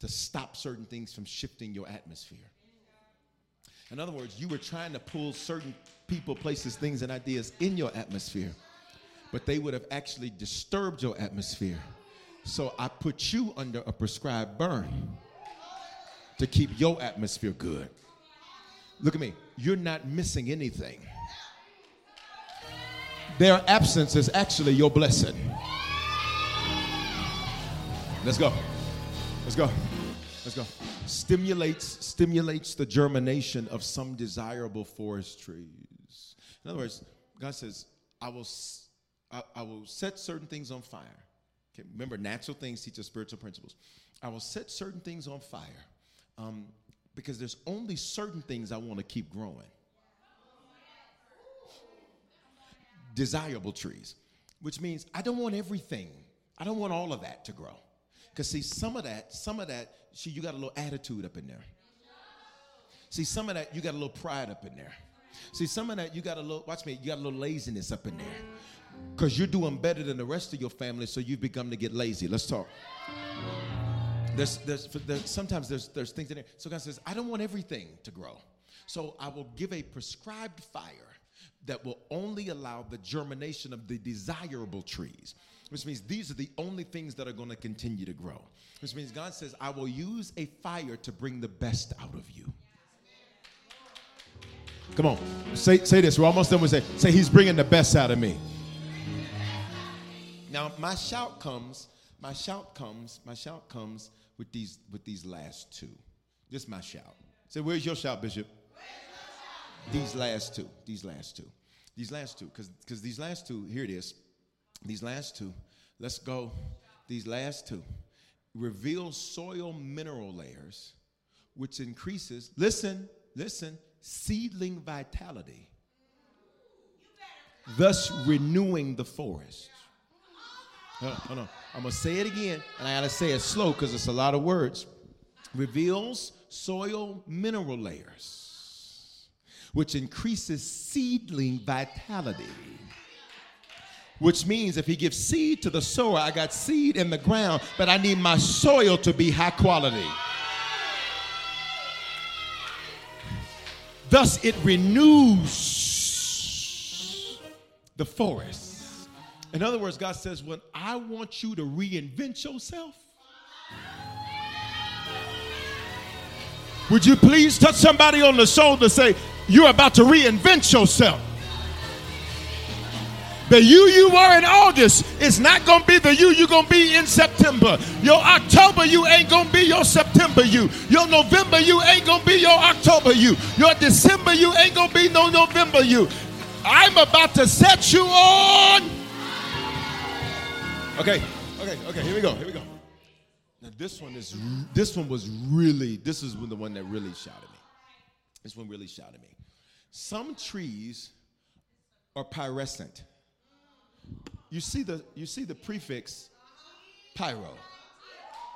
to stop certain things from shifting your atmosphere. In other words, you were trying to pull certain people, places, things, and ideas in your atmosphere, but they would have actually disturbed your atmosphere. So I put you under a prescribed burn to keep your atmosphere good. Look at me. You're not missing anything. Their absence is actually your blessing. Let's go. Let's go. Let's go. Stimulates stimulates the germination of some desirable forest trees. In other words, God says, "I will, I, I will set certain things on fire." Okay, remember, natural things teach us spiritual principles. I will set certain things on fire um, because there's only certain things I want to keep growing. desirable trees, which means I don't want everything. I don't want all of that to grow. Because see, some of that, some of that, see, you got a little attitude up in there. See, some of that, you got a little pride up in there. See, some of that, you got a little, watch me, you got a little laziness up in there. Because you're doing better than the rest of your family, so you've begun to get lazy. Let's talk. There's, there's, there's, sometimes there's, there's things in there. So God says, I don't want everything to grow. So I will give a prescribed fire that will only allow the germination of the desirable trees, which means these are the only things that are going to continue to grow. Which means God says, I will use a fire to bring the best out of you. Come on, say, say this. We're almost done with say, say, He's bringing the best out of me. Now, my shout comes, my shout comes, my shout comes with these with these last two. Just my shout. Say, where's your shout, Bishop? These last two. These last two. These last two. Because these last two, here it is. These last two. Let's go. These last two reveal soil mineral layers, which increases, listen, listen, seedling vitality, thus renewing the forest. Hold on, hold on. I'm gonna say it again, and I gotta say it slow because it's a lot of words. Reveals soil mineral layers, which increases seedling vitality. Which means if he gives seed to the sower, I got seed in the ground, but I need my soil to be high quality. Thus, it renews the forest. In other words, God says, when I want you to reinvent yourself, would you please touch somebody on the shoulder and say, You're about to reinvent yourself? The you you were in August is not going to be the you you're going to be in September. Your October you ain't going to be your September you. Your November you ain't going to be your October you. Your December you ain't going to be no November you. I'm about to set you on. Okay, okay, okay, here we go, here we go. Now this one is, this one was really, this is the one that really shouted me. This one really shouted me. Some trees are pyrescent. You see the you see the prefix pyro,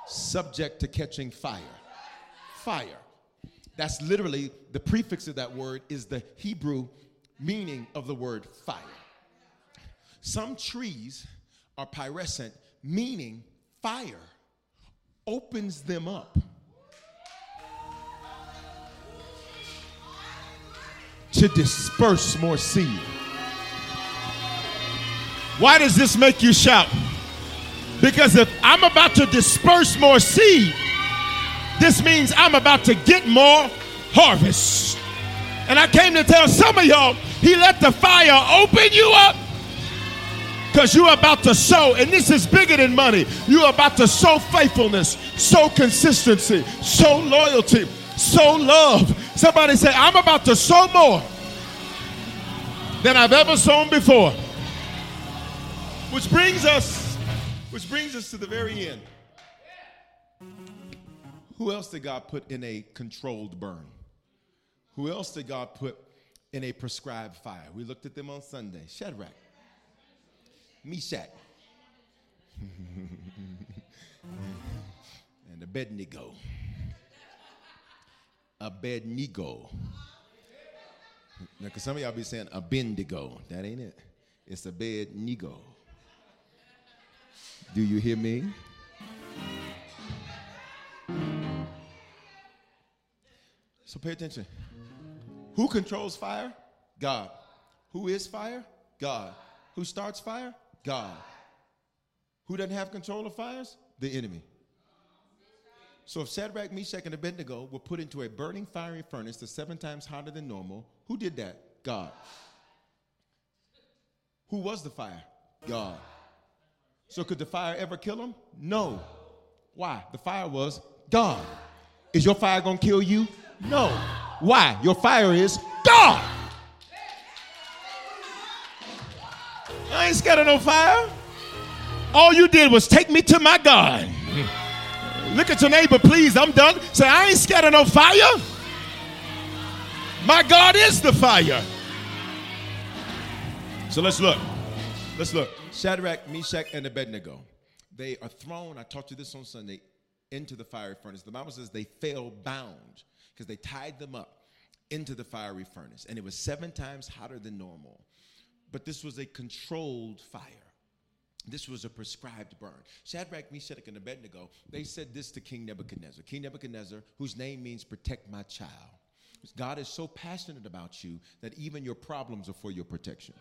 subject to catching fire. Fire. That's literally the prefix of that word is the Hebrew meaning of the word fire. Some trees are pyrescent, meaning fire opens them up. To disperse more seed. Why does this make you shout? Because if I'm about to disperse more seed, this means I'm about to get more harvest. And I came to tell some of y'all, he let the fire open you up because you're about to sow, and this is bigger than money. You're about to sow faithfulness, sow consistency, sow loyalty, sow love. Somebody say, I'm about to sow more than I've ever sown before. Which brings us, which brings us to the very end. Who else did God put in a controlled burn? Who else did God put in a prescribed fire? We looked at them on Sunday. Shadrach, Meshach, (laughs) and Abednego. Abednego. Now, because some of y'all be saying Abednego. That ain't it. It's Abednego. Do you hear me? So pay attention. Who controls fire? God. Who is fire? God. Who starts fire? God. Who doesn't have control of fires? The enemy. So if Shadrach, Meshach, and Abednego were put into a burning fiery furnace that's seven times hotter than normal, who did that? God. Who was the fire? God. So could the fire ever kill them? No. Why? The fire was God. Is your fire gonna kill you? No. Why? Your fire is God. I ain't scared of no fire. All you did was take me to my God. Look at your neighbor, please. I'm done. Say, I ain't scared of no fire. My God is the fire. So let's look. Let's look. Shadrach, Meshach, and Abednego. They are thrown, I taught you this on Sunday, into the fiery furnace. The Bible says they fell bound because they tied them up into the fiery furnace. And it was seven times hotter than normal. But this was a controlled fire. This was a prescribed burn. Shadrach, Meshach, and Abednego, they said this to King Nebuchadnezzar. King Nebuchadnezzar, whose name means protect my child. God is so passionate about you that even your problems are for your protection.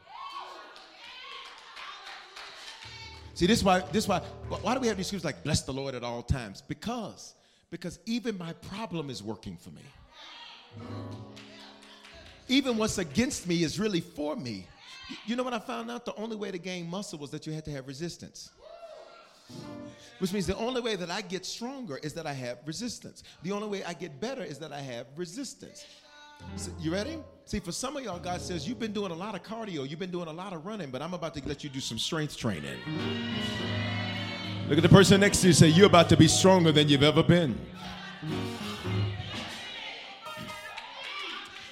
See, this is why this is why why do we have these scriptures like bless the Lord at all times? Because because even my problem is working for me. Even what's against me is really for me. You know what I found out? The only way to gain muscle was that you had to have resistance. Which means the only way that I get stronger is that I have resistance. The only way I get better is that I have resistance. So, you ready? See, for some of y'all, God says, You've been doing a lot of cardio, you've been doing a lot of running, but I'm about to let you do some strength training. Look at the person next to you say, You're about to be stronger than you've ever been.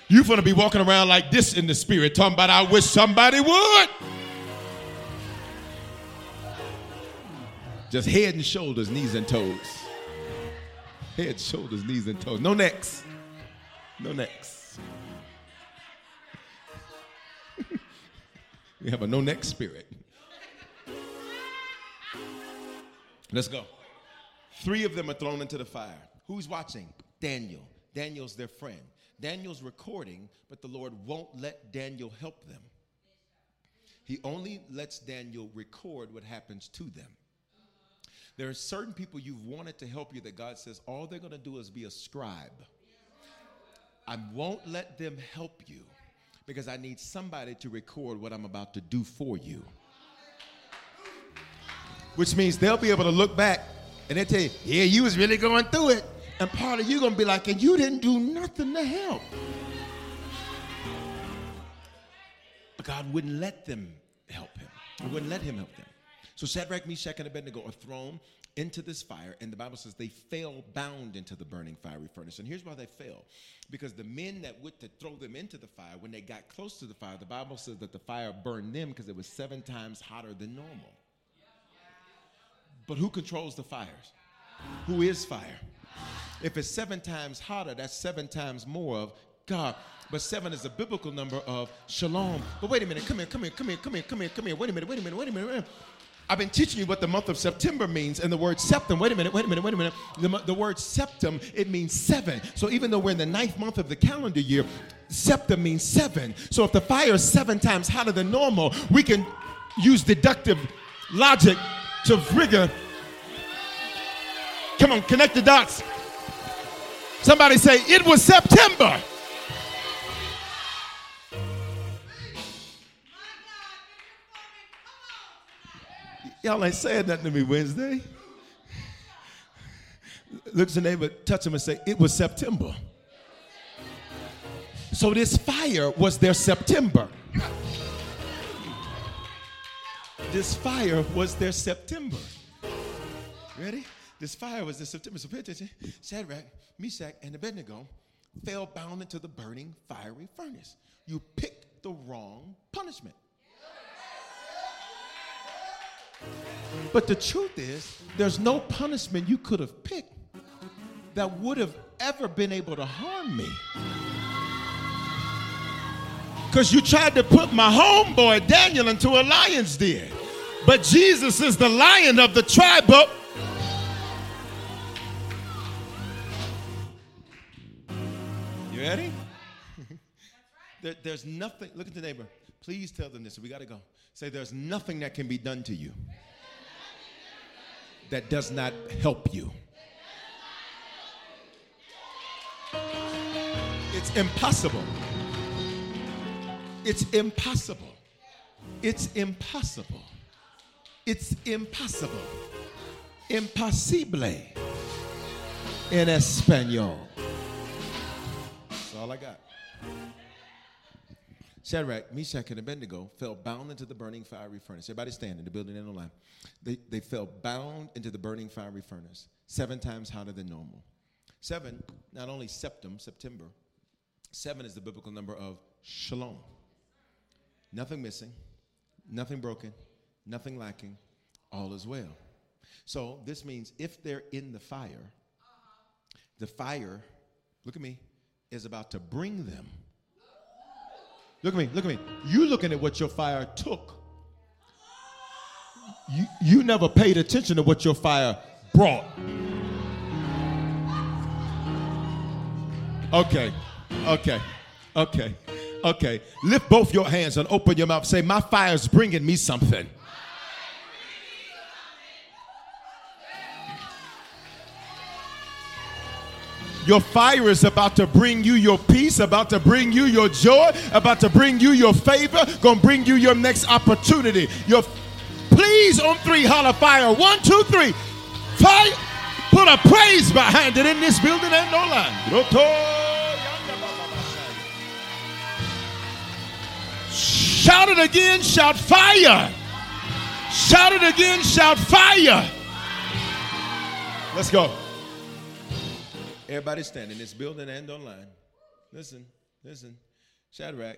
You're going to be walking around like this in the spirit, talking about, I wish somebody would. Just head and shoulders, knees and toes. Head, shoulders, knees and toes. No necks. No necks. We have a no neck spirit. Let's go. Three of them are thrown into the fire. Who's watching? Daniel. Daniel's their friend. Daniel's recording, but the Lord won't let Daniel help them. He only lets Daniel record what happens to them. There are certain people you've wanted to help you that God says all they're going to do is be a scribe. I won't let them help you because I need somebody to record what I'm about to do for you. Which means they'll be able to look back and they'll tell you, yeah, you was really going through it. And part of you gonna be like, and you didn't do nothing to help. But God wouldn't let them help him. He wouldn't let him help them. So Shadrach, Meshach, and Abednego are thrown into this fire, and the Bible says they fell bound into the burning fiery furnace. And here's why they fell. Because the men that went to throw them into the fire, when they got close to the fire, the Bible says that the fire burned them because it was seven times hotter than normal. But who controls the fires? Who is fire? If it's seven times hotter, that's seven times more of God. But seven is a biblical number of shalom. But wait a minute, come here, come here, come here, come here, come here, come here. Wait a minute, wait a minute, wait a minute, wait a minute. I've been teaching you what the month of September means and the word septum. Wait a minute, wait a minute, wait a minute. The, the word septum, it means seven. So even though we're in the ninth month of the calendar year, septum means seven. So if the fire is seven times hotter than normal, we can use deductive logic to figure. Come on, connect the dots. Somebody say, it was September. Y'all ain't saying nothing to me Wednesday. Look at your neighbor, touch him, and say, It was September. So this fire was their September. This fire was their September. Ready? This fire was their September. So pay attention. Shadrach, Meshach, and Abednego fell bound into the burning fiery furnace. You picked the wrong punishment. But the truth is, there's no punishment you could have picked that would have ever been able to harm me. Because you tried to put my homeboy Daniel into a lion's den. But Jesus is the lion of the tribe of. You ready? (laughs) there, there's nothing. Look at the neighbor. Please tell them this. We got to go. Say, there's nothing that can be done to you that does not help you. It's impossible. It's impossible. It's impossible. It's impossible. Impossible in Espanol. That's all I got. Shadrach, Meshach, and Abednego fell bound into the burning fiery furnace. Everybody stand in the building and online. They, they fell bound into the burning fiery furnace, seven times hotter than normal. Seven, not only septum, September, seven is the biblical number of shalom. Nothing missing, nothing broken, nothing lacking, all is well. So this means if they're in the fire, the fire, look at me, is about to bring them Look at me, look at me. You looking at what your fire took. You, you never paid attention to what your fire brought. Okay. Okay. Okay. Okay. Lift both your hands and open your mouth. Say, My fire is bringing me something. Your fire is about to bring you your peace, about to bring you your joy, about to bring you your favor, gonna bring you your next opportunity. Your please on three, holler fire. One, two, three. Fire. Put a praise behind it in this building and no line. Shout it again, shout fire. Shout it again, shout fire. Let's go. Everybody stand in this building and online. Listen, listen. Shadrach,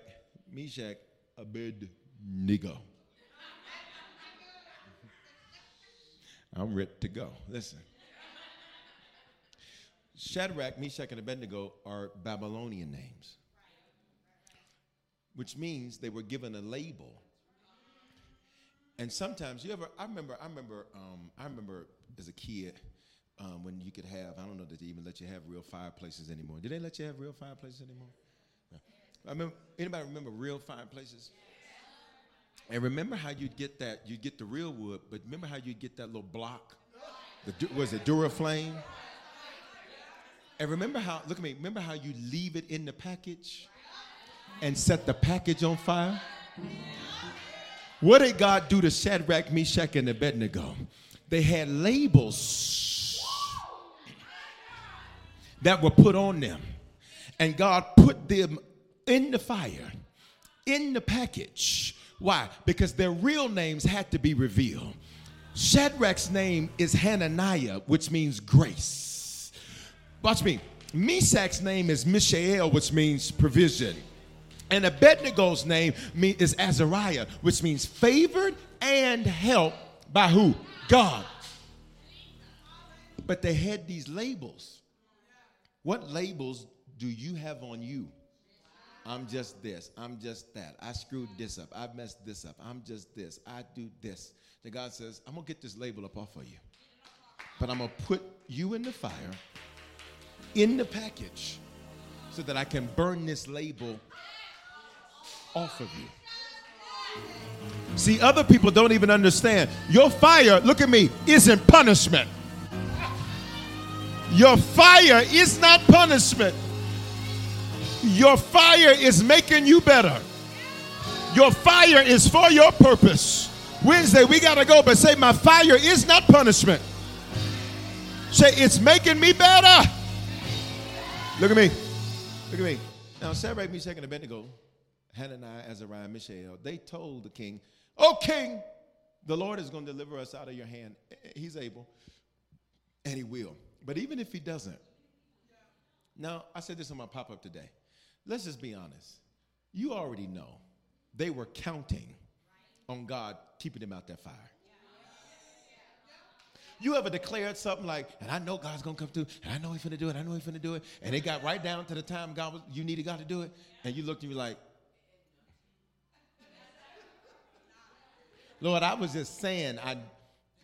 Meshach, Abednego. I'm ready to go. Listen. Shadrach, Meshach, and Abednego are Babylonian names, which means they were given a label. And sometimes you ever, I remember, I remember, um, I remember as a kid um, when you could have, I don't know that they even let you have real fireplaces anymore. Did they let you have real fireplaces anymore? No. I remember, anybody remember real fireplaces? And remember how you'd get that, you'd get the real wood, but remember how you'd get that little block? The, was it Duraflame? And remember how, look at me, remember how you leave it in the package and set the package on fire? What did God do to Shadrach, Meshach, and Abednego? They had labels that were put on them. And God put them in the fire, in the package. Why? Because their real names had to be revealed. Shadrach's name is Hananiah, which means grace. Watch me. Meshach's name is Mishael, which means provision. And Abednego's name is Azariah, which means favored and helped by who? God. But they had these labels. What labels do you have on you? I'm just this. I'm just that. I screwed this up. I messed this up. I'm just this. I do this. Then God says, I'm going to get this label up off of you. But I'm going to put you in the fire, in the package, so that I can burn this label off of you. See, other people don't even understand. Your fire, look at me, isn't punishment. Your fire is not punishment. Your fire is making you better. Your fire is for your purpose. Wednesday, we got to go, but say, My fire is not punishment. Say, It's making me better. Look at me. Look at me. Now, Shadrach, Meshach, and Abednego, Hananiah, Azariah, Mishael, they told the king, Oh, king, the Lord is going to deliver us out of your hand. He's able, and he will. But even if he doesn't, now I said this on my pop up today. Let's just be honest. You already know they were counting on God keeping them out that fire. You ever declared something like, and I know God's gonna come through, and I know He's gonna do it, I know He's gonna do it, and it got right down to the time God was you needed God to do it, and you looked at me like, Lord, I was just saying I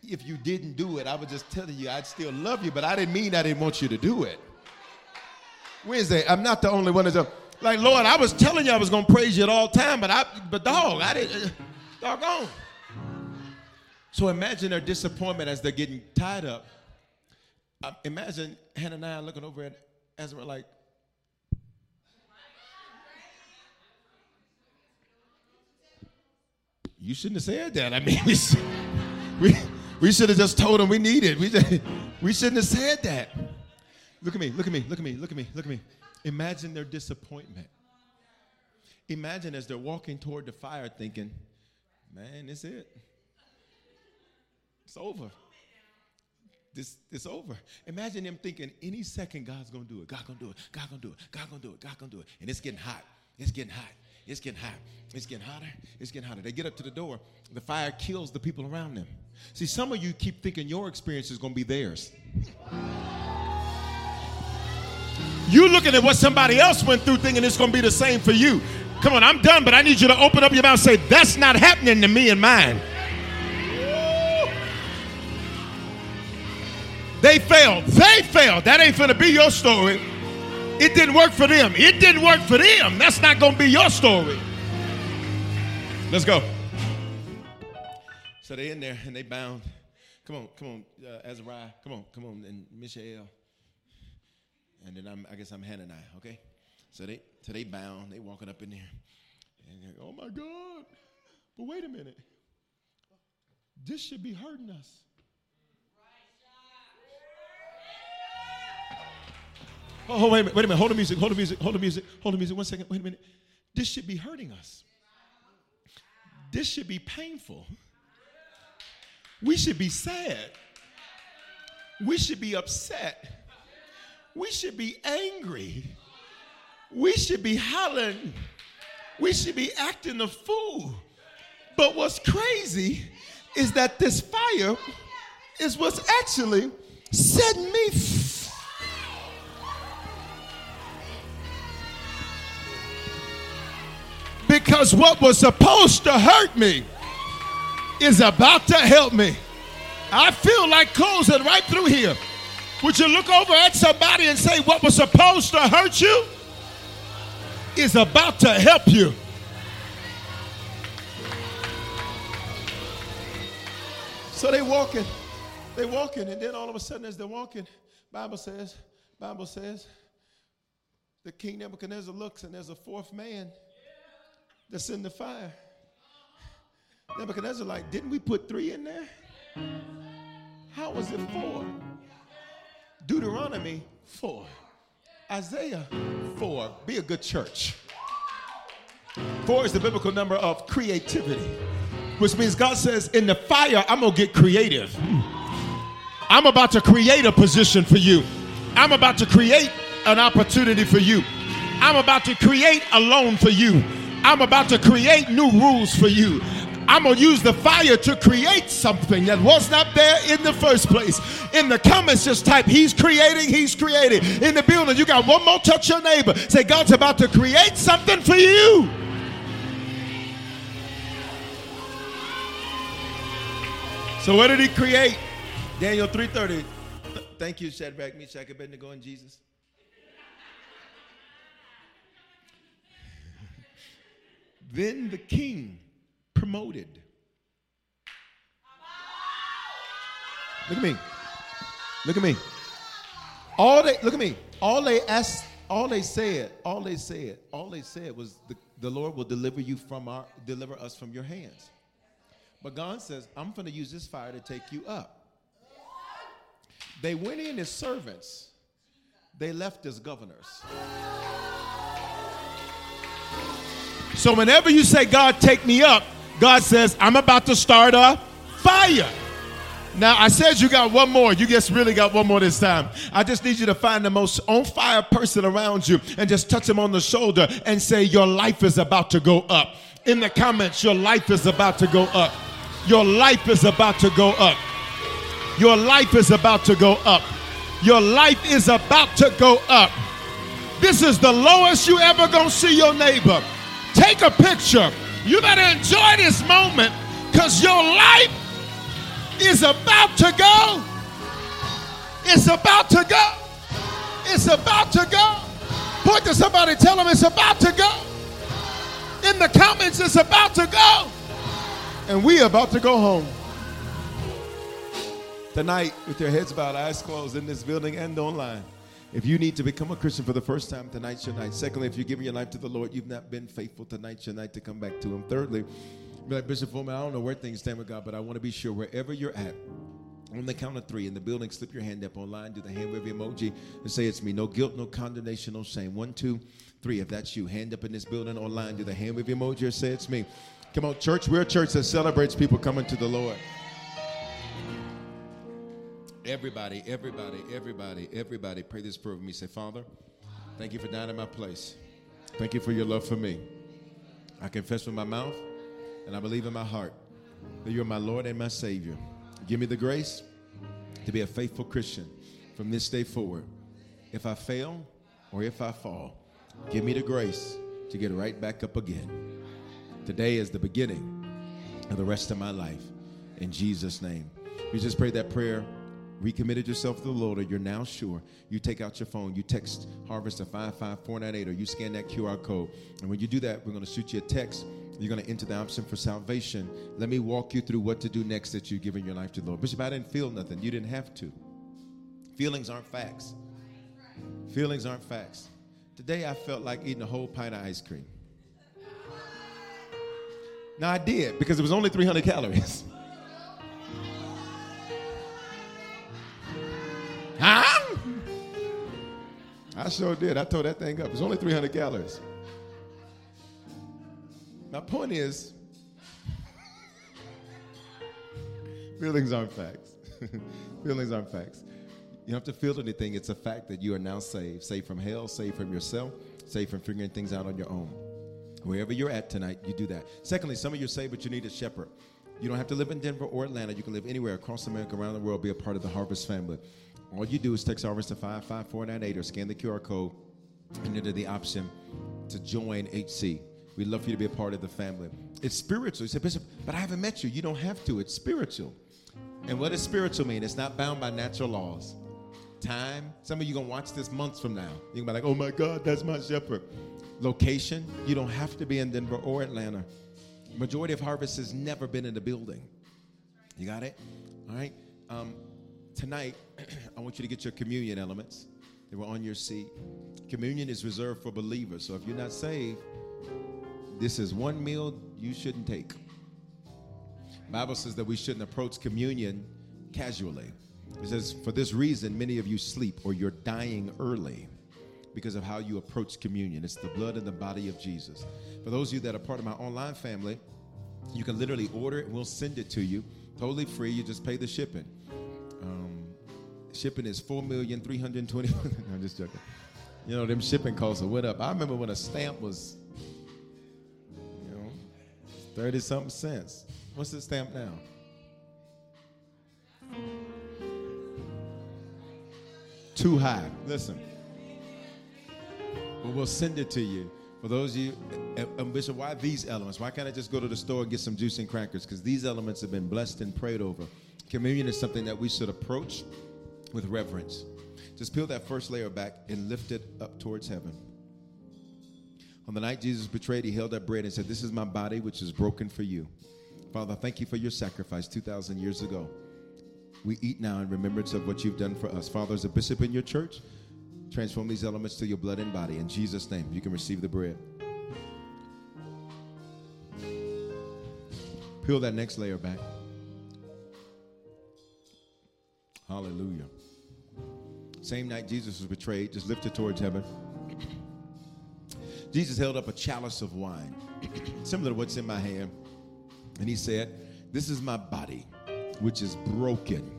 if you didn't do it, I was just telling you I'd still love you, but I didn't mean I didn't want you to do it. Wednesday, I'm not the only one that's a, like, Lord, I was telling you I was gonna praise you at all time, but I, but dog, I didn't, uh, doggone. So imagine their disappointment as they're getting tied up. Uh, imagine Hananiah looking over at Ezra like, you shouldn't have said that. I mean, (laughs) we, we, we should have just told him we need it. We, (laughs) we shouldn't have said that. Look at me, look at me, look at me, look at me, look at me. Imagine their disappointment. Imagine as they're walking toward the fire thinking, man, it's it. It's over. This it's over. Imagine them thinking any second God's gonna do it. God gonna do it. God gonna do it. God gonna do it. God gonna do it. And it's getting hot. It's getting hot. It's getting hot. It's getting hotter. It's getting hotter. They get up to the door. The fire kills the people around them. See, some of you keep thinking your experience is going to be theirs. You're looking at what somebody else went through thinking it's going to be the same for you. Come on, I'm done, but I need you to open up your mouth and say, That's not happening to me and mine. They failed. They failed. That ain't going to be your story. It didn't work for them. It didn't work for them. That's not going to be your story. Let's go. So they in there and they bound. Come on, come on, uh, Azariah. Come on, come on, and Mishael. And then I'm, I guess I'm Hannah. Hananiah, okay? So they, so they bound. They walking up in there. And they're, oh my God. But wait a minute. This should be hurting us. Oh, wait a minute, wait a minute. Hold the music, hold the music, hold the music, hold the music. One second, wait a minute. This should be hurting us. This should be painful. We should be sad. We should be upset. We should be angry. We should be hollering. We should be acting a fool. But what's crazy is that this fire is what's actually setting me free. Because what was supposed to hurt me is about to help me. I feel like closing right through here. Would you look over at somebody and say, What was supposed to hurt you is about to help you? So they walking, they walking, and then all of a sudden, as they're walking, Bible says, Bible says, the king Nebuchadnezzar looks and there's a fourth man that's in the fire. Nebuchadnezzar, like, didn't we put three in there? How was it four? Deuteronomy, four. Isaiah, four. Be a good church. Four is the biblical number of creativity, which means God says, in the fire, I'm going to get creative. I'm about to create a position for you. I'm about to create an opportunity for you. I'm about to create a loan for you. I'm about to create new rules for you. I'm going to use the fire to create something that was not there in the first place. In the comments, just type, He's creating, He's creating. In the building, you got one more touch your neighbor. Say, God's about to create something for you. So what did he create? Daniel 3:30. Thank you, Shadrach, Meshach, Abednego, and Jesus. Then the king promoted. Look at me. Look at me. All they look at me. All they asked, all they said, all they said, all they said was the, the Lord will deliver you from our deliver us from your hands. But God says, I'm to use this fire to take you up. They went in as servants. They left as governors. So whenever you say, God, take me up, God says, I'm about to start a fire. Now, I said you got one more. You just really got one more this time. I just need you to find the most on fire person around you and just touch him on the shoulder and say, Your life is about to go up. In the comments, your life is about to go up. Your life is about to go up. Your life is about to go up. Your life is about to go up. This is the lowest you ever gonna see your neighbor. Take a picture. You better enjoy this moment because your life is about to go. It's about to go. It's about to go. Point to somebody, tell them it's about to go. In the comments, it's about to go. And we about to go home. Tonight, with your heads bowed, eyes closed in this building and online. If you need to become a Christian for the first time, tonight's your night. Secondly, if you're giving your life to the Lord, you've not been faithful, tonight's your night to come back to Him. Thirdly, be like Bishop Foreman, I don't know where things stand with God, but I want to be sure wherever you're at, on the count of three in the building, slip your hand up online, do the hand wave emoji, and say it's me. No guilt, no condemnation, no shame. One, two, three. If that's you, hand up in this building online, do the hand wave emoji, or say it's me. Come on, church. We're a church that celebrates people coming to the Lord. Everybody, everybody, everybody, everybody, pray this prayer with me. Say, Father, thank you for dying in my place. Thank you for your love for me. I confess with my mouth and I believe in my heart that you're my Lord and my Savior. Give me the grace to be a faithful Christian from this day forward. If I fail or if I fall, give me the grace to get right back up again. Today is the beginning of the rest of my life. In Jesus' name. You just pray that prayer recommitted yourself to the Lord, or you're now sure, you take out your phone, you text Harvest to 55498, or you scan that QR code. And when you do that, we're going to shoot you a text. You're going to enter the option for salvation. Let me walk you through what to do next that you've given your life to the Lord. Bishop, I didn't feel nothing. You didn't have to. Feelings aren't facts. Feelings aren't facts. Today I felt like eating a whole pint of ice cream. Now I did because it was only 300 calories. (laughs) Huh? I sure did. I tore that thing up. It's only 300 calories. My point is, (laughs) feelings aren't facts. (laughs) feelings aren't facts. You don't have to feel anything. It's a fact that you are now saved. Saved from hell, saved from yourself, saved from figuring things out on your own. Wherever you're at tonight, you do that. Secondly, some of you are saved, but you need a shepherd. You don't have to live in Denver or Atlanta. You can live anywhere across America, around the world, be a part of the Harvest family. All you do is text Harvest to 55498 or scan the QR code and enter the option to join HC. We'd love for you to be a part of the family. It's spiritual. You said, Bishop, but I haven't met you. You don't have to. It's spiritual. And what does spiritual mean? It's not bound by natural laws. Time, some of you gonna watch this months from now. You're gonna be like, oh my God, that's my shepherd. Location, you don't have to be in Denver or Atlanta. Majority of Harvest has never been in the building. You got it? All right. Um, tonight, (clears throat) I want you to get your communion elements. They were on your seat. Communion is reserved for believers. So if you're not saved, this is one meal you shouldn't take. Bible says that we shouldn't approach communion casually. It says, for this reason, many of you sleep or you're dying early because of how you approach communion. It's the blood and the body of Jesus. For those of you that are part of my online family, you can literally order it and we'll send it to you totally free. You just pay the shipping. Um, shipping is four million three hundred twenty. (laughs) I'm just joking. You know them shipping costs went up. I remember when a stamp was, you know, thirty something cents. What's the stamp now? Too high. Listen. But we'll send it to you. For those of you, and Bishop, why these elements? Why can't I just go to the store and get some juice and crackers? Because these elements have been blessed and prayed over. Communion is something that we should approach with reverence. Just peel that first layer back and lift it up towards heaven. On the night Jesus betrayed, he held that bread and said, This is my body, which is broken for you. Father, thank you for your sacrifice 2,000 years ago. We eat now in remembrance of what you've done for us. Father, as a bishop in your church, transform these elements to your blood and body. In Jesus' name, you can receive the bread. Peel that next layer back. Hallelujah. Same night Jesus was betrayed, just lifted towards heaven. Jesus held up a chalice of wine, similar to what's in my hand. And he said, This is my body, which is broken.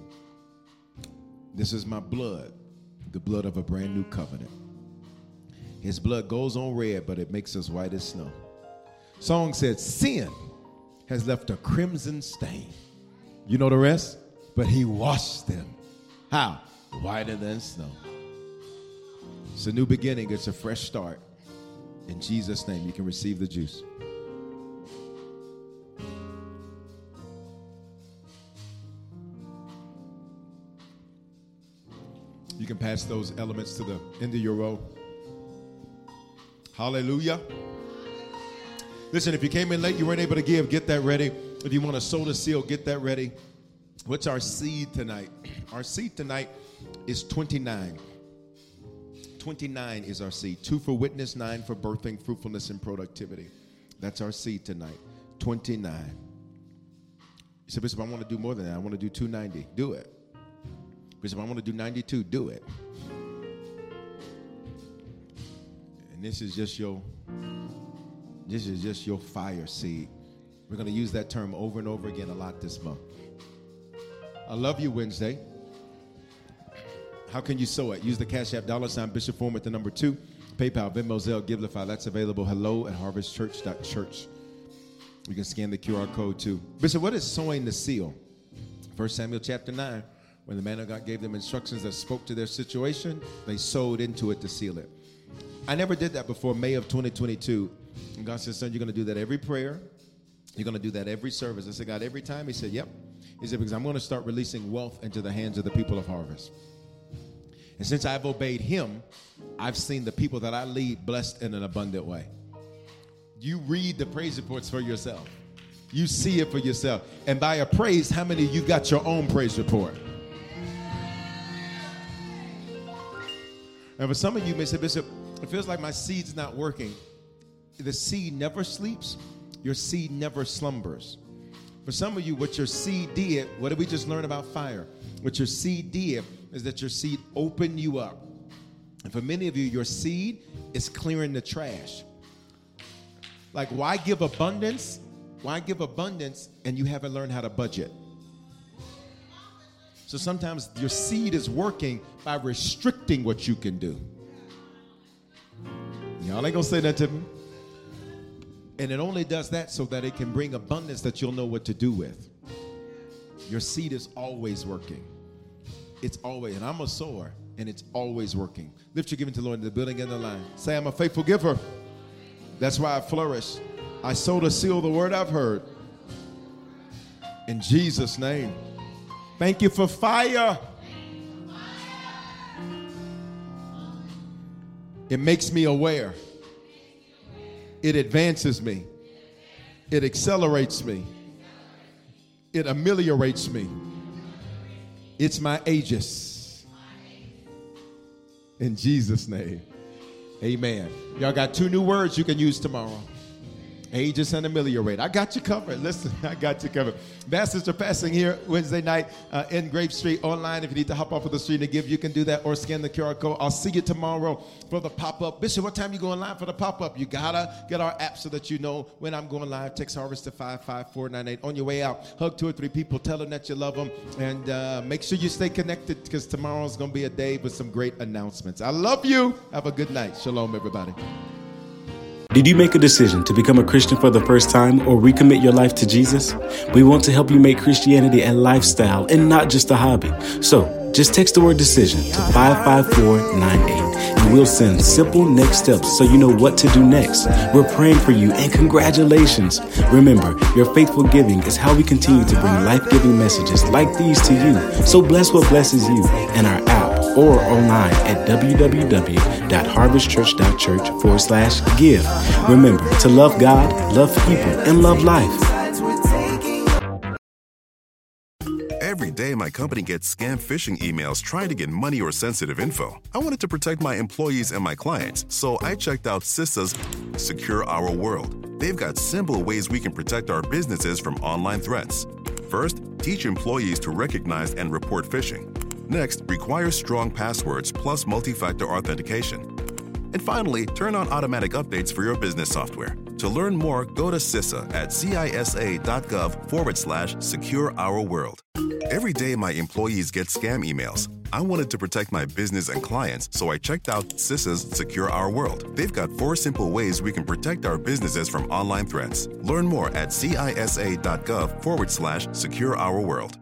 This is my blood, the blood of a brand new covenant. His blood goes on red, but it makes us white as snow. Song said, Sin has left a crimson stain. You know the rest? But he washed them. How? Whiter than snow. It's a new beginning, it's a fresh start. In Jesus' name, you can receive the juice. You can pass those elements to the end of your row. Hallelujah. Listen, if you came in late, you weren't able to give, get that ready. If you want to sow the seal, get that ready. What's our seed tonight? Our seed tonight is 29. 29 is our seed. Two for witness, nine for birthing, fruitfulness, and productivity. That's our seed tonight. 29. You said, Bishop, I want to do more than that. I want to do 290. Do it. Bishop, I want to do 92. Do it. And this is just your this is just your fire seed. We're going to use that term over and over again a lot this month. I love you Wednesday. How can you sow it? Use the Cash App dollar sign Bishop Foreman the number two. PayPal, Venmo, Zelle, Givelify. That's available. Hello at harvestchurch.church. You can scan the QR code too. Bishop, what is sowing the seal? First Samuel chapter 9. When the man of God gave them instructions that spoke to their situation, they sowed into it to seal it. I never did that before May of 2022. And God said, Son, you're going to do that every prayer You're going to do that every service. I said, God, every time? He said, Yep. He said, Because I'm going to start releasing wealth into the hands of the people of Harvest. And since I've obeyed him, I've seen the people that I lead blessed in an abundant way. You read the praise reports for yourself. You see it for yourself. And by a praise, how many you got your own praise report? And for some of you may say, Bishop, it feels like my seed's not working. The seed never sleeps, your seed never slumbers. For some of you, what your seed did, what did we just learn about fire? What your seed did is that your seed opened you up. And for many of you, your seed is clearing the trash. Like, why give abundance? Why give abundance and you haven't learned how to budget? So sometimes your seed is working by restricting what you can do. Y'all ain't gonna say that to me. And it only does that so that it can bring abundance that you'll know what to do with. Your seed is always working. It's always, and I'm a sower, and it's always working. Lift your giving to the Lord in the building and the line. Say, I'm a faithful giver. That's why I flourish. I sow to seal the word I've heard. In Jesus' name. Thank you for fire. It makes me aware. It advances me. It accelerates me. It ameliorates me. It's my aegis. In Jesus' name. Amen. Y'all got two new words you can use tomorrow. Aegis and ameliorate. I got you covered. Listen, (laughs) I got you covered. Bastards are passing here Wednesday night uh, in Grape Street online. If you need to hop off of the street and give, you can do that or scan the QR code. I'll see you tomorrow for the pop up. Bishop, what time you going live for the pop up? You gotta get our app so that you know when I'm going live. Text Harvest to 55498. On your way out, hug two or three people, tell them that you love them, and uh, make sure you stay connected because tomorrow's gonna be a day with some great announcements. I love you. Have a good night. Shalom, everybody. Did you make a decision to become a Christian for the first time or recommit your life to Jesus? We want to help you make Christianity a lifestyle and not just a hobby. So just text the word decision to 55498 and we'll send simple next steps so you know what to do next. We're praying for you and congratulations. Remember, your faithful giving is how we continue to bring life giving messages like these to you. So bless what blesses you and our or online at www.harvestchurch.church forward slash give. Remember to love God, love people, and love life. Every day, my company gets scam phishing emails trying to get money or sensitive info. I wanted to protect my employees and my clients, so I checked out CISA's Secure Our World. They've got simple ways we can protect our businesses from online threats. First, teach employees to recognize and report phishing. Next, require strong passwords plus multi factor authentication. And finally, turn on automatic updates for your business software. To learn more, go to CISA at cisa.gov forward slash secure our world. Every day, my employees get scam emails. I wanted to protect my business and clients, so I checked out CISA's Secure Our World. They've got four simple ways we can protect our businesses from online threats. Learn more at cisa.gov forward slash secure our world.